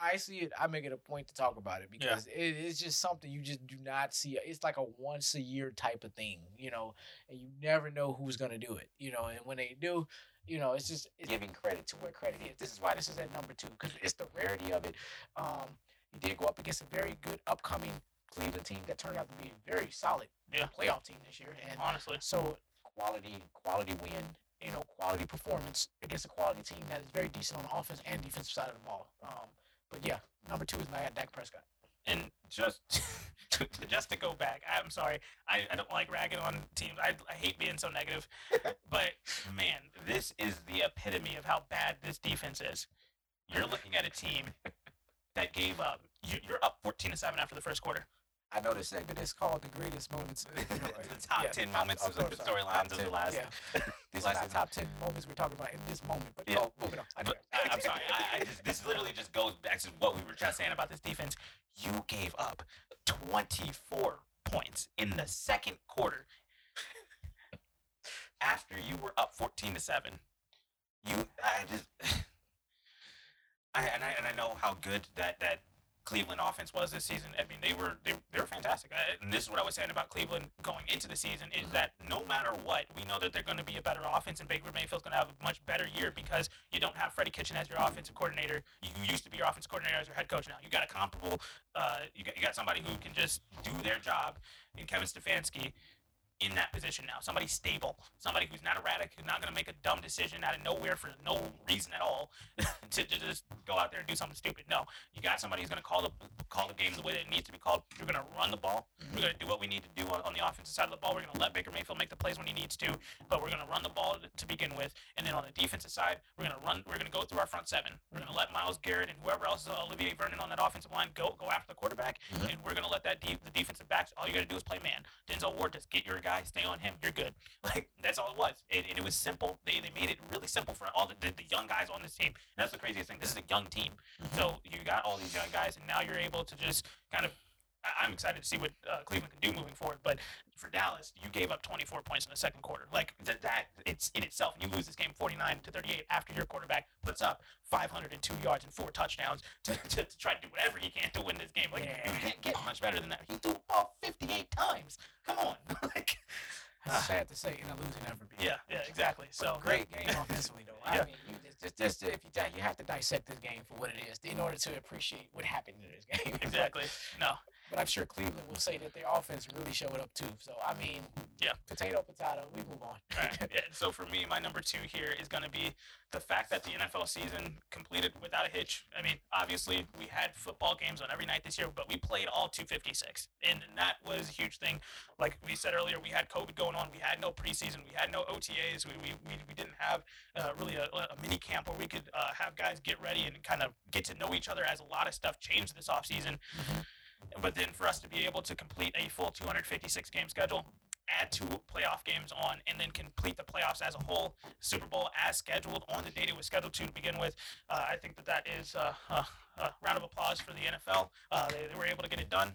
I see it, I make it a point to talk about it because it is just something you just do not see. It's like a once a year type of thing, you know, and you never know who's gonna do it, you know. And when they do, you know, it's just it's giving credit to where credit is. This is why this is at number two because it's the rarity of it. Um, he did go up against a very good upcoming Cleveland team that turned out to be a very solid Yeah. playoff team this year, and Honestly. so quality, quality win, you know, quality performance against a quality team that is very decent on the offense and defensive side of the ball. Um, but yeah, number two is my Dak Prescott. and just to, just to go back, I'm sorry, I, I don't like ragging on teams. I, I hate being so negative, but man, this is the epitome of how bad this defense is. You're looking at a team that gave up. You, you're up 14 to seven after the first quarter. I know this segment is called the greatest moments. the top 10 moments of the storylines of the last. Yeah. These are last not top ten moments we're talking about in this moment. But Yeah. oh, moving on. But I, I'm sorry. I, I just, this literally just goes back to what we were just saying about this defense. You gave up 24 points in the second quarter after you were up 14 to seven. You, I just, I and I and I know how good that that Cleveland offense was this season. I mean, they were they, they were fantastic. I, and this is what I was saying about Cleveland going into the season is that no matter what, we know that they're going to be a better offense, and Baker Mayfield's going to have a much better year because you don't have Freddie Kitchen as your offensive coordinator. You used to be your offensive coordinator as your head coach. Now you got a comparable. Uh, you got you got somebody who can just do their job in Kevin Stefanski. In that position now. Somebody stable, somebody who's not erratic, who's not going to make a dumb decision out of nowhere for no reason at all to, to just go out there and do something stupid. No, you got somebody who's going to call the call the game the way that it needs to be called. You're going to run the ball. We're going to do what we need to do on, on the offensive side of the ball. We're going to let Baker Mayfield make the plays when he needs to, but we're going to run the ball to, to begin with. And then on the defensive side, we're going to run. We're going to go through our front seven. We're going to let Myles Garrett and whoever else, uh, Olivier Vernon on that offensive line, go go after the quarterback, Mhm. and we're going to let that de- the defensive backs. All you got to do is play man. Denzel Ward, just get your guy, stay on him. You're good. Like that's all it was, and, and it was simple. They, they made it really simple for all the, the, the young guys on this team. And that's the craziest thing. This is a young team, mm-hmm. so you got all these young guys, and now you're able to just kind of. I'm excited to see what uh, Cleveland can do moving forward. But for Dallas, you gave up 24 points in the second quarter. Like that, that it's in itself. You lose this game 49 to 38 after your quarterback puts up 502 yards and four touchdowns to, to, to try to do whatever he can to win this game. Like Yeah. you can't get much better than that. He threw the ball 58 times. Come on, like That's sad to say in a losing effort. Yeah, yeah, exactly. So great game offensively though. I Yeah. mean, you just, just, just if you di- you have to dissect this game for what it is in order to appreciate what happened in this game. exactly. No, But I'm sure Cleveland will say that their offense really showed up too. So I mean, Yeah. potato, potato. We move on. Right. yeah. So for me, my number two here is going to be the fact that the NFL season completed without a hitch. I mean, obviously we had football games on every night this year, but we played all 256, and that was a huge thing. Like we said earlier, we had COVID going on. We had no preseason. We had no OTAs. We we, we, we didn't have uh, really a, a mini camp where we could uh, have guys get ready and kind of get to know each other. As a lot of stuff changed this offseason. But then for us to be able to complete a full 256 game schedule, add two playoff games on, and then complete the playoffs as a whole, Super Bowl as scheduled on the date it was scheduled to begin with, uh, I think that that is uh, uh, a round of applause for the NFL. Uh, they, they were able to get it done.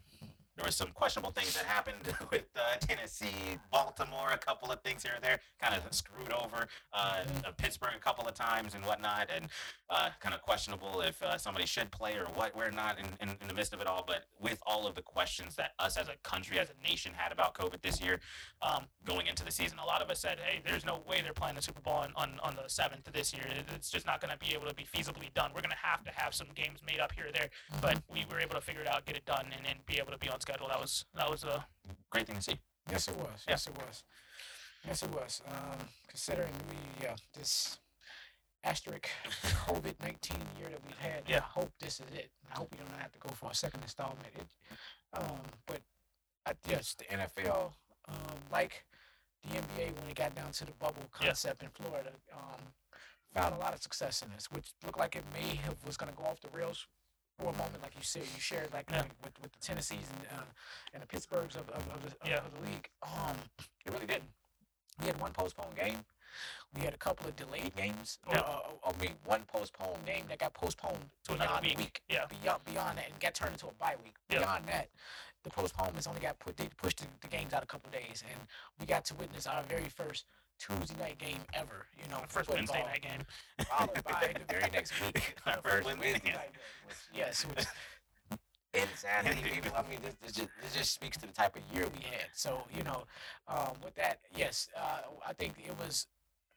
There were some questionable things that happened with uh, Tennessee, Baltimore, a couple of things here and there, kind of screwed over uh, uh, Pittsburgh a couple of times and whatnot, and uh, kind of questionable if uh, somebody should play or what. We're not in, in, in the midst of it all, but with all of the questions that us as a country, as a nation, had about COVID this year, um, going into the season, a lot of us said, "Hey, there's no way they're playing the Super Bowl on, on, on the seventh of this year. It's just not going to be able to be feasibly done. We're going to have to have some games made up here or there." But we were able to figure it out, get it done, and, and be able to be on schedule. That was that was a great thing to see. Yes, it was. Yes, it was. Yes, it was. Um, considering we, yeah, this asterisk COVID nineteen year that we've had. Yeah. I hope this is it. I hope we don't have to go for a second installment. It, um, but I, yes, the NFL, um, like the NBA when it got down to the bubble Yeah. concept in Florida, um, found a lot of success in this, which looked like it may have was going to go off the rails for a moment, like you said, you shared like, Yeah. like with, with the Tennessees and uh, and the Pittsburghs of, of, of, the, of, Yeah. of the league. Um, it really didn't. We had one postponed game. We had a couple of delayed games. Yeah. Uh, uh, I mean, one postponed game that got postponed To another week. week. Yeah. Beyond beyond that, and got turned into a bye week. Yeah. Beyond that, the postponements only got put. They pushed the, the games out a couple days, and we got to witness our very first Tuesday night game ever. You know, first football, Wednesday night game. followed by the very next week. Our first Wednesday night. game. which, Yes, insanity, people. I mean, this, this, just, this just speaks to the type of year we had. So, you know, um, with that, yes, uh, I think it was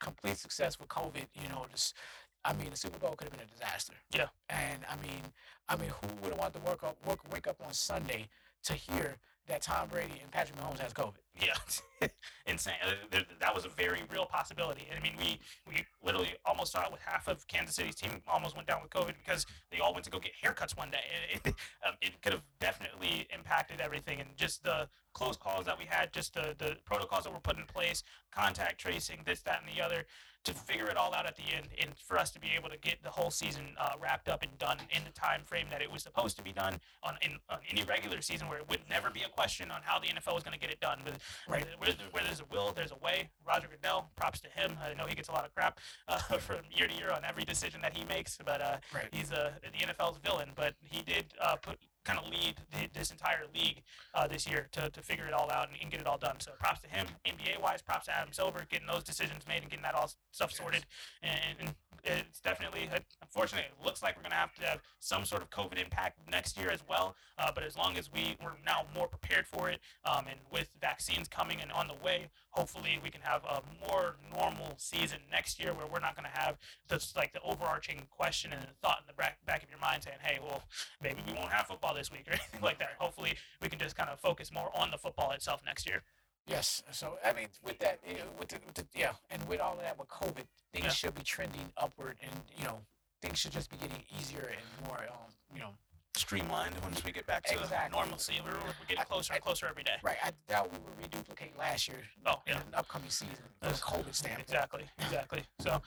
complete success with COVID. You know, just, I mean, the Super Bowl could have been a disaster. Yeah. And I mean, I mean, who would have wanted to work up, work, wake up on Sunday to hear that Tom Brady and Patrick Mahomes has COVID? Yeah, insane. Th- th- That was a very real possibility. I mean, we we literally almost saw it with half of Kansas City's team almost went down with COVID because they all went to go get haircuts one day. It, it, um, it could have definitely impacted everything, and just the close calls that we had, just the the protocols that were put in place, contact tracing, this, that, and the other, to figure it all out at the end, and for us to be able to get the whole season uh, wrapped up and done in the time frame that it was supposed to be done on in on any regular season, where it would never be a question on how the NFL was going to get it done. With Right. where, where there's a will, there's a way. Roger Goodell, props to him. I know he gets a lot of crap uh, from year to year on every decision that he makes, but uh, Right. he's uh, the NFL's villain. But he did uh, put kind of lead the, this entire league uh, this year to, to figure it all out and, and get it all done. So props to him. NBA wise, props to Adam Silver getting those decisions made and getting that all stuff sorted. And, and it's definitely, unfortunately, it looks like we're going to have to have some sort of COVID impact next year as well. Uh, but as long as we we're now more prepared for it, um, and with vaccines coming and on the way, hopefully we can have a more normal season next year where we're not going to have this like the overarching question and the thought in the back, back of your mind saying, hey, well, maybe we won't have football this week or anything like that. Hopefully we can just kind of focus more on the football itself next year. Yes. So I mean, with that, you know, with the, with the yeah, and with all of that, with COVID, things Yeah. should be trending upward, and you know, things should just be getting easier and more, um, you know, Streamlined once we get back to Exactly. Normalcy. We're, we're getting closer and closer every day. right. I doubt we will reduplicate last year Oh, in yeah. an upcoming season Yes. COVID standpoint. Exactly. Exactly. So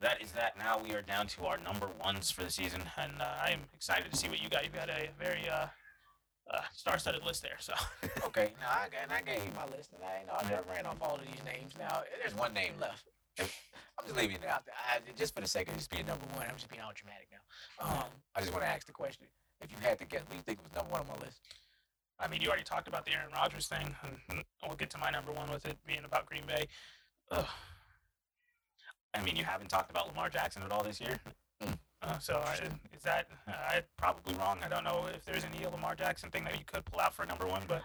that is that. Now we are down to our number ones for the season, and uh, I am excited to see what you got. you've got a very uh, uh, star-studded list there. So Okay, now I, got- I gave you my list, and I ain't know I never ran off all of these names. Now there's one name left. I'm just leaving it out there, I, just for the sake of just being number one. I'm just being all dramatic now. Um, I just want to ask the question: If you had to guess, what do you think was number one on my list? I mean, you already talked about the Aaron Rodgers thing, we'll get to my number one with it being about Green Bay. Ugh. I mean, you haven't talked about Lamar Jackson at all this year. Uh, so I, is that uh, I'm probably wrong? I don't know if there's any Lamar Jackson thing that you could pull out for number one, but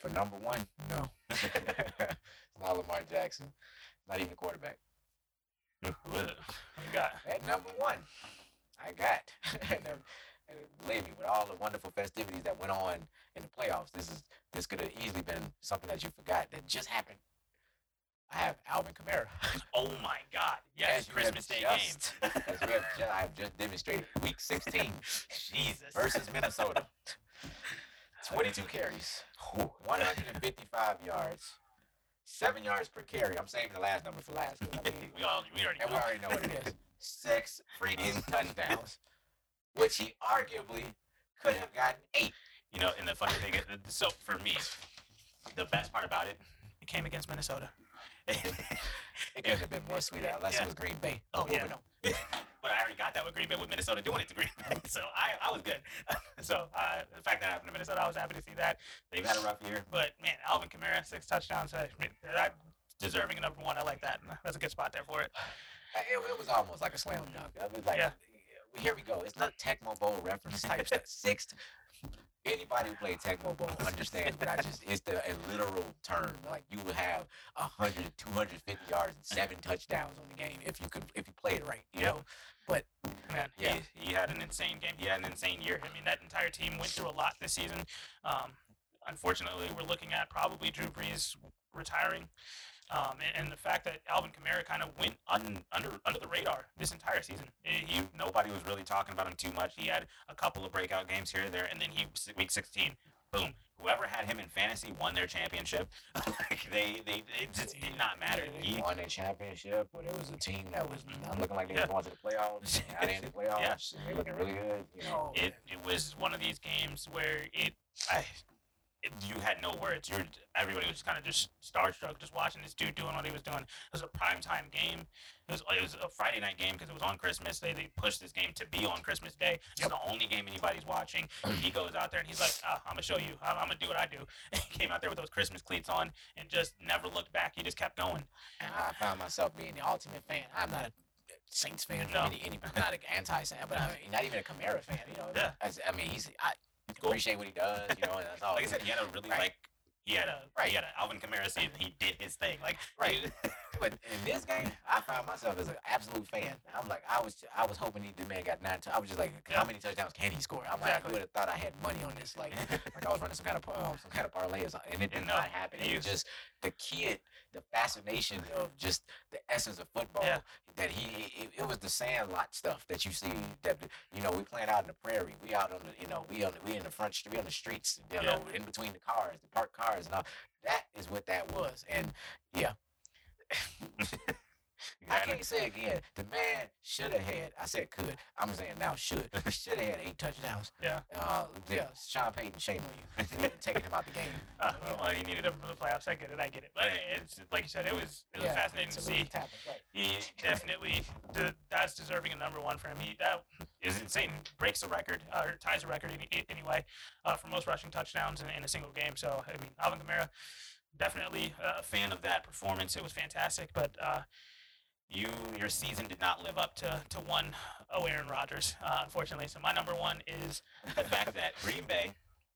For number one, no. it's not Lamar Jackson. Not even quarterback. what you got? At number one, I got. and, uh, and believe me, with all the wonderful festivities that went on in the playoffs, this is this could have easily been something that you forgot that just happened. I have Alvin Kamara. Oh my God! Yes, As Christmas Day just- game. As we have ju- I have just demonstrated, Week 16 Jesus. versus Minnesota. 22 carries, 155 yards, seven yards per carry. I'm saving the last number for last. I mean, we all we already and we know. already know what it is. Six freaking touchdowns, which he arguably could have gotten eight. You know, and the funny thing is, so for me, the best part about it, It came against Minnesota. It could have been more sweet unless Yeah. it was Green Bay. Oh, yeah. On. but I already got that with Green Bay with Minnesota doing it to Green Bay, so I, I was good. so uh, the fact that happened to Minnesota, I was happy to see that. They've had a rough year, but man, Alvin Kamara six touchdowns, I mean, that deserving a number one. I like that. That's a good spot there for it. Uh, It, it was almost like a slam dunk. I was like, Yeah. here we go. It's not Tecmo Bowl reference type stuff. Sixth. Anybody who played Tecmo Bowl understands that I just it's the a literal term. Like you would have 100, 250 yards and seven touchdowns on the game if you could if you played it right. You know, but Man, Yeah. he, he had an insane game. He had an insane year. I mean, that entire team went through a lot this season. Um, unfortunately, we're looking at probably Drew Brees retiring. Um, and, and the fact that Alvin Kamara kind of went un, under under the radar this entire season. He, nobody was really talking about him too much. He had a couple of breakout games here and there, and then he week 16, boom. Whoever had him in fantasy won their championship. like they, they, it just did not matter. They He, won a championship, but it was a team that was not looking like they Yeah. were going to the playoffs. They in the playoffs. They're looking really good. You know, it, it was one of these games where it, I, it you had no words. You're everybody was kind of just starstruck just watching this dude doing what he was doing. It was a prime time game. It was it was a Friday night game because it was on Christmas. They they pushed this game to be on Christmas Day. It's the only game anybody's watching. he goes out there and he's like, ah, "I'm gonna show you. I'm, I'm gonna do what I do." And he came out there with those Christmas cleats on and just never looked back. He just kept going. And I found myself being the ultimate fan. I'm not a Saints fan. No. Any, any, I'm not an anti fan, but I mean, not even a Kamara fan. You know, Yeah. I, I mean, he's I Cool. appreciate what he does. You know, and that's all. Like I said, he had a really Right. like. He had a Right. he had an Alvin Kamara season. He did his thing. Like Right. but in this game, I found myself as an absolute fan. I'm like, I was, I was hoping he, the man got nine. T- I was just like, Yeah. how many touchdowns can he score? I'm like. I would have thought I had money on this. Like, like I was running some kind of um, some kind of parlay or something, and it did And, not happen. It was just the kid, the fascination of just the essence of football. Yeah. That he, it, it was the sandlot stuff that you see. That you know, we playing out in the prairie. We out on the, you know, we on, the, we in the front, street, we on the streets. You Yeah. know, in between the cars, the parked cars, and all. That is what that was, and yeah. I can't say again. The man should have had. I said could. I'm saying now should. Should have had eight touchdowns. Yeah. Uh, yeah. Sean Payton, shame on you. Taking him out the game. Uh, well, he needed him for the playoffs. I get it. I get it. But it's like you said, it was it was Yeah, fascinating to see. tapping, right. He definitely de- that's deserving a number one for him. He that is insane. Breaks a record uh, or ties a record any, anyway uh, for most rushing touchdowns in, in a single game. So I mean, Alvin Kamara definitely a fan of that performance. It was fantastic, but. Uh, you your season did not live up to, to one oh Aaron Rodgers, uh, unfortunately. So my number one is the fact that Green Bay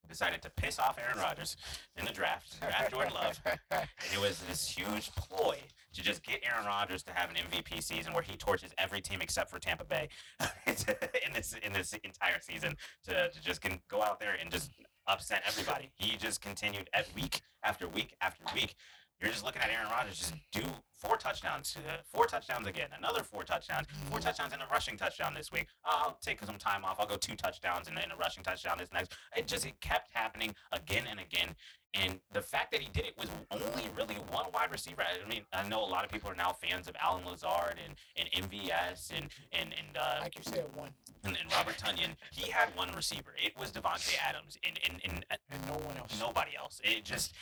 decided to piss off Aaron Rodgers in the draft, draft Jordan Love, and it was this huge ploy to just get Aaron Rodgers to have an MVP season where he torches every team except for Tampa Bay in this in this entire season to, to just can go out there and just upset everybody. He just continued at week after week after week. You're just looking at Aaron Rodgers just do four touchdowns, uh, four touchdowns again, another four touchdowns, four touchdowns and a rushing touchdown this week. I'll take some time off. I'll go two touchdowns and then a rushing touchdown this next. It just it kept happening again and again. And the fact that he did it with only really one wide receiver. I mean, I know a lot of people are now fans of Allen Lazard and, and MVS and and and uh, Like you said, one and, and Robert Tonyan. He had one receiver. It was Davante Adams, and and, and uh, and no one else. nobody else. It just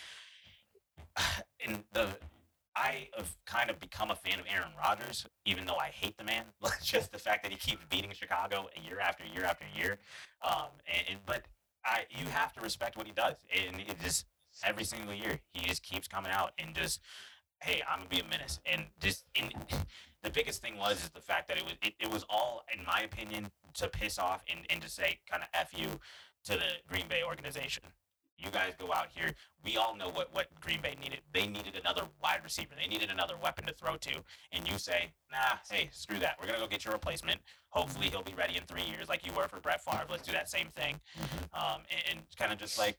and the I have kind of become a fan of Aaron Rodgers, even though I hate the man. just the fact that he keeps beating Chicago year after year after year. Um, and, and but I you have to respect what he does, and it just every single year he just keeps coming out and just hey i'm gonna be a menace and just and the biggest thing was is the fact that it was it, it was all in my opinion to piss off and, and to say kind of f you to the green bay organization you guys go out here. We all know what what green bay needed. They needed another wide receiver. They needed another weapon to throw to. And you say nah hey screw that. We're gonna go get your replacement. Hopefully he'll be ready in three years like you were for brett Favre. let's do that same thing. Um, and, and kind of just like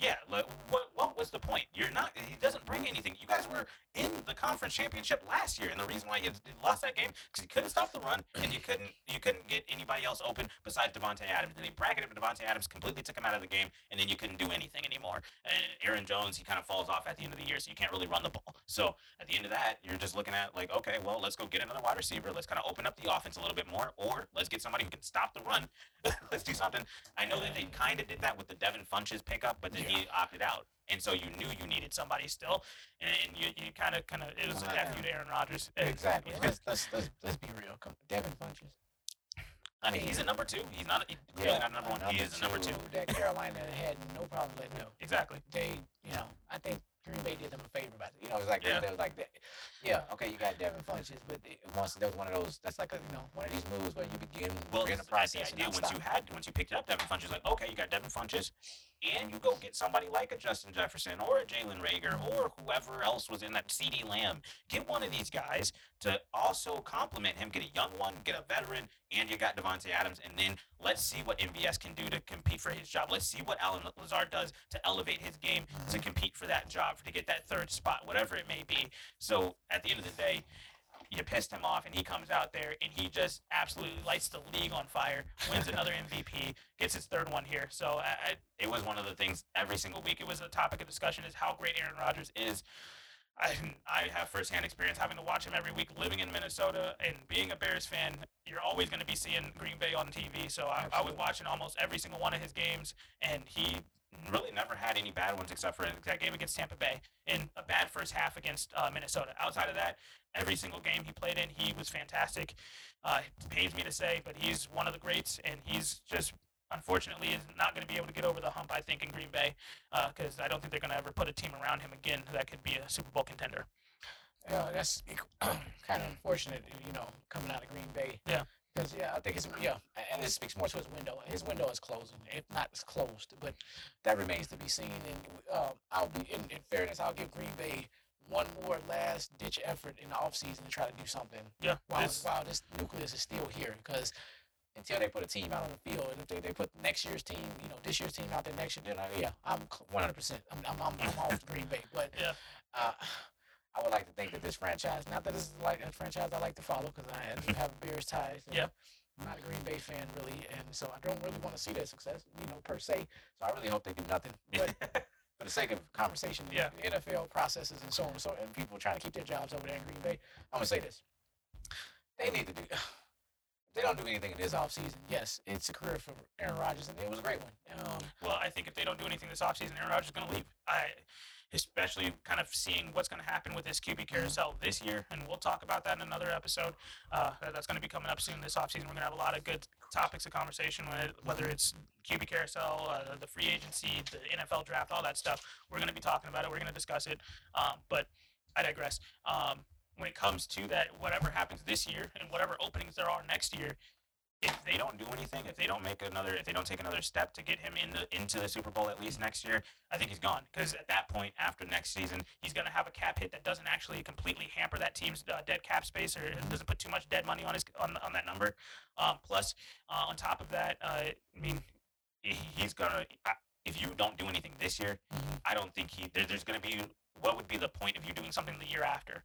yeah, like, what what was the point? You're not. He doesn't bring anything. You guys were in the conference championship last year, and the reason why you lost that game because you couldn't stop the run, and you couldn't you couldn't get anybody else open besides Davante Adams. And they bracketed Davante Adams, completely took him out of the game, and then you couldn't do anything anymore. And Aaron Jones, he kind of falls off at the end of the year, so you can't really run the ball. So at the end of that, you're just looking at like, okay, well, let's go get another wide receiver. Let's kind of open up the offense a little bit more, or let's get somebody who can stop the run. let's do something. I know that they kind of did that with the Devin Funchess pickup, but then he opted out. And so you knew you needed somebody still, and you, you kind of kind of it was a F you to Aaron Rodgers. Exactly. Let's, let's, let's, let's be real. Come, Devin Funchess. I mean, he's a number two. He's not. He's clearly not a number one. he is a number two. That Carolina had no problem letting go. Exactly. They, you know, I think Green Bay did them a favor by You know, it's like Yeah. it was like that. Yeah, okay, you got Devin Funchess, but it, once that was one of those. That's like a you know one of these moves where you begin Well, in the process. the idea not once you had once you picked up Devin Funchess, like okay, you got Devin Funchess, and you go get somebody like a Justin Jefferson or a Jalen Reagor or whoever else was in that CeeDee Lamb. Get one of these guys to also complement him. Get a young one, get a veteran, and you got Davante Adams, and then let's see what MVS can do to compete for his job. Let's see what Allen Lazard does to elevate his game to mm-hmm. compete for that job, to get that third spot, whatever it may be. So at the end of the day, you pissed him off and he comes out there and he just absolutely lights the league on fire, wins another MVP, gets his third one here. So I, I, it was one of the things every single week. It was a topic of discussion is how great Aaron Rodgers is. I, I have firsthand experience having to watch him every week, living in Minnesota and being a Bears fan. You're always going to be seeing Green Bay on TV. So I, I was watching almost every single one of his games, and he really never had any bad ones except for that game against Tampa Bay and a bad first half against uh, Minnesota. Outside of that, every single game he played in, he was fantastic. Uh, it pains me to say, but he's one of the greats, and he's just unfortunately is not going to be able to get over the hump. I think in Green Bay, because I don't think they're going to ever put a team around him again that could be a Super Bowl contender. Yeah, that's kind of unfortunate, you know, coming out of Green Bay. Yeah. Because yeah, I think it's yeah, and this speaks more to his window. His window is closing, if not it's closed, but that remains to be seen. And um, I'll be in, in fairness, I'll give Green Bay one more last ditch effort in the offseason to try to do something Yeah, while this- while this nucleus is still here. Because until they put a team out on the field, and if they, they put next year's team, you know, this year's team out there next year, then I, yeah, I'm 100. percent I'm I'm I'm, I'm off Green Bay, but Yeah. uh, I would like to think that this franchise, not that this is like a franchise I like to follow because I do have Bears ties. Yeah. I'm not a Green Bay fan really, and so I don't really want to see their success, you know, per se. So I really hope they do nothing. But for the sake of conversation, Yeah. the NFL processes and so on and so, and people trying to keep their jobs over there in Green Bay, I'm gonna say this: they need to do. They don't do anything in this offseason, yes, it's a career for Aaron Rodgers, and it was a great one. Um, Well, I think if they don't do anything this offseason, Aaron Rodgers is going to leave. I, especially kind of seeing what's going to happen with this QB carousel this year, and we'll talk about that in another episode. Uh, that's going to be coming up soon this offseason. We're going to have a lot of good topics of conversation, with, whether it's QB carousel, uh, the free agency, the NFL draft, all that stuff. We're going to be talking about it. We're going to discuss it. Um, but I digress. Um, when it comes to that, whatever happens this year and whatever openings there are next year, if they don't do anything, if they don't make another, if they don't take another step to get him in the into the Super Bowl at least next year, I think he's gone. Because at that point, after next season, he's going to have a cap hit that doesn't actually completely hamper that team's uh, dead cap space, or doesn't put too much dead money on his on, on that number. Um, plus, uh, on top of that, uh, I mean, he's gonna. If you don't do anything this year, I don't think he there, there's going to be what would be the point of you doing something the year after?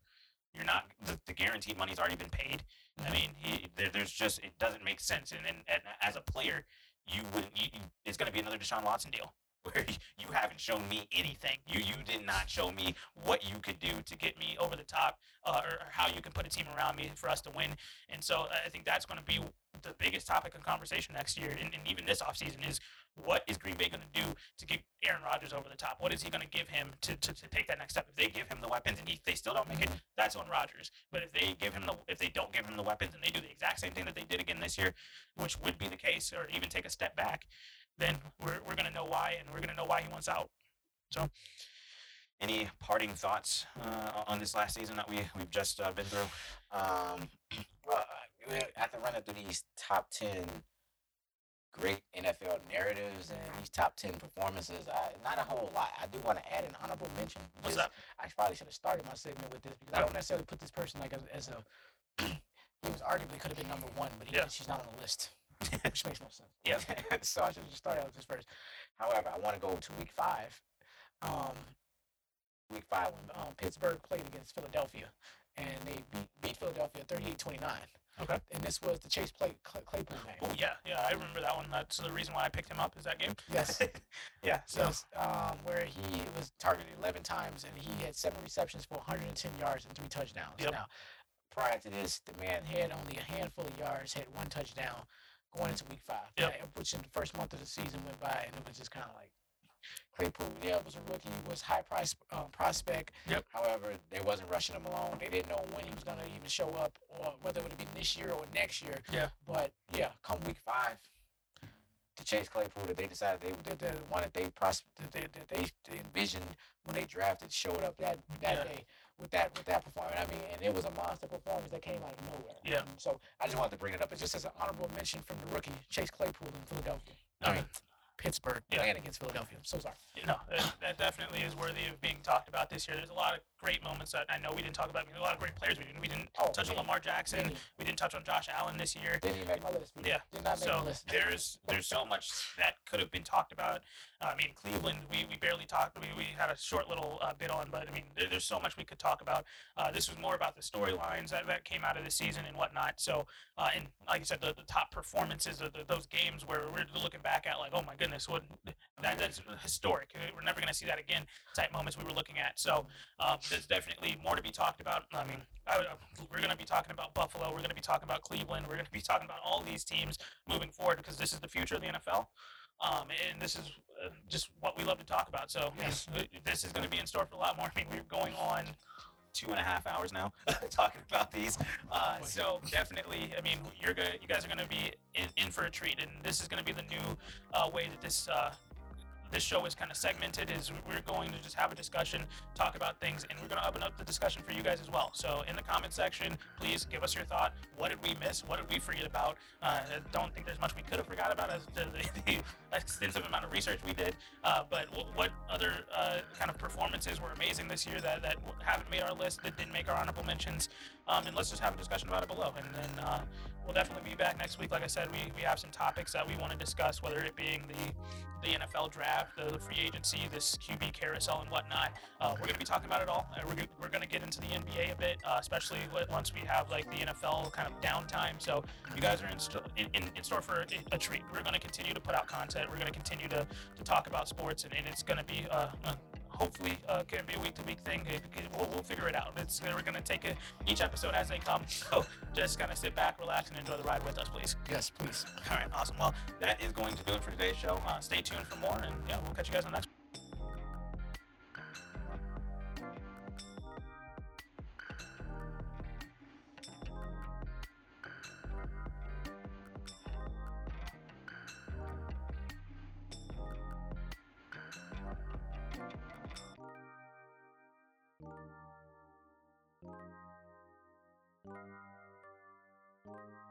You're not the, the guaranteed money's already been paid. I mean, he, there, there's just it doesn't make sense. And, and, and as a player, you wouldn't. You, you, it's going to be another Deshaun Watson deal where you, haven't shown me anything. You you did not show me what you could do to get me over the top, uh, or, or how you can put a team around me for us to win. And so I think that's going to be the biggest topic of conversation next year, and, and even this offseason is what is Green Bay going to do to get Aaron Rodgers over the top? What is he going to give him to, to, to take that next step? If they give him the weapons and he, they still don't make it, that's on Rodgers. But if they give him the if they don't give him the weapons and they do the exact same thing that they did again this year, which would be the case, or even take a step back, then we're, we're going to know why, and we're going to know why he wants out. So, any parting thoughts uh, on this last season that we we've just uh, been through? Um, well, uh, after running through these top ten great NFL narratives and these top ten performances, I, not a whole lot. I do want to add an honorable mention. What's because? I probably should have started my segment with this because I don't necessarily put this person like as, as a. he was arguably could have been number one, but he, Yeah. she's not on the list, which makes no sense. Yeah, so I should have just started out with this first. However, I want to go to week five. Um, week five when um, Pittsburgh played against Philadelphia, and they beat, beat Philadelphia 38-29. Okay. And this was the Chase Play, Clay, Claypool game. Oh yeah, yeah, I remember that one. That's the reason why I picked him up. Is that game? Yes. yeah. So Yes, um, where he was targeted 11 times and he had seven receptions for 110 yards and three touchdowns. Yep. Now, prior to this, the man had only a handful of yards, had one touchdown going into week five. Yep. Which in the first month of the season went by and it was just kind of like Claypool, yeah, was a rookie, was high price um, prospect. Yep. However, they wasn't rushing him along. They didn't know when he was going to even show up or whether it would be this year or next year. Yeah. But yeah, come week five, to Chase Claypool that they decided they the, the one that they pros that they, that they, they envisioned when they drafted showed up that that Yeah. day with that with that performance. I mean, and it was a monster performance that came out of nowhere. Yeah. Um, so I just wanted to bring it up as just as an honorable mention from the rookie Chase Claypool in Philadelphia. I mean, mean Pittsburgh Yeah. playing against Philadelphia. I'm so sorry. know, that, that definitely is worthy of being talked about this year. There's a lot of great moments that I know we didn't talk about. I mean, a lot of great players. We didn't. We didn't Oh, touch on Lamar Jackson. We didn't touch on Josh Allen this year. Didn't even make my list. Yeah. Did not make So there's there's so much that could have been talked about. I mean, Cleveland, we, we barely talked. We, we had a short little uh, bit on, but I mean, there, there's so much we could talk about. Uh, this was more about the storylines that, that came out of the season and whatnot. So, uh, and like I said, the, the top performances of the, those games where we're looking back at, like, oh my goodness, what that, that's historic. We're never going to see that again. Type moments we were looking at. So, um, there's definitely more to be talked about. I mean, I, we're going to be talking about Buffalo. We're going to be talking about Cleveland. We're going to be talking about all these teams moving forward because this is the future of the NFL. Um, and this is uh, just what we love to talk about. So Yes. uh, this is going to be in store for a lot more. I mean, we're going on. two and a half hours now talking about these. Uh, so definitely, I mean, you're gonna, you guys are gonna be in, in for a treat, and this is gonna be the new uh, way that this uh, this show is kind of segmented. Is we're going to just have a discussion, talk about things, and we're gonna open up the discussion for you guys as well. So in the comment section, please give us your thought. What did we miss? What did we forget about? Uh, I don't think there's much we could have forgot about as the, the, extensive amount of research we did. Uh, but what, what other uh, kind of performances were amazing this year that, that haven't made our list, that didn't make our honorable mentions? Um, and let's just have a discussion about it below. And then uh, we'll definitely be back next week. Like I said, we, we have some topics that we want to discuss, whether it being the the NFL draft, the free agency, this QB carousel, and whatnot. Uh, we're going to be talking about it all. Uh, we're, we're going to get into the NBA a bit, uh, especially once we have like the NFL kind of downtime. So you guys are in, sto- in, in, in store for a, a treat. We're going to continue to put out content. We're going to continue to, to talk about sports, and, and it's going to be uh, hopefully uh, can be a week to week thing. It- it- we'll, we'll figure it out. It's we're going to take it each episode as they come. So just kind of sit back, relax, and enjoy the ride with us, please. Yes, please. All right, awesome. Well, That is going to do it for today's show. Uh, stay tuned for more, and yeah, we'll catch you guys on the next. Thank you.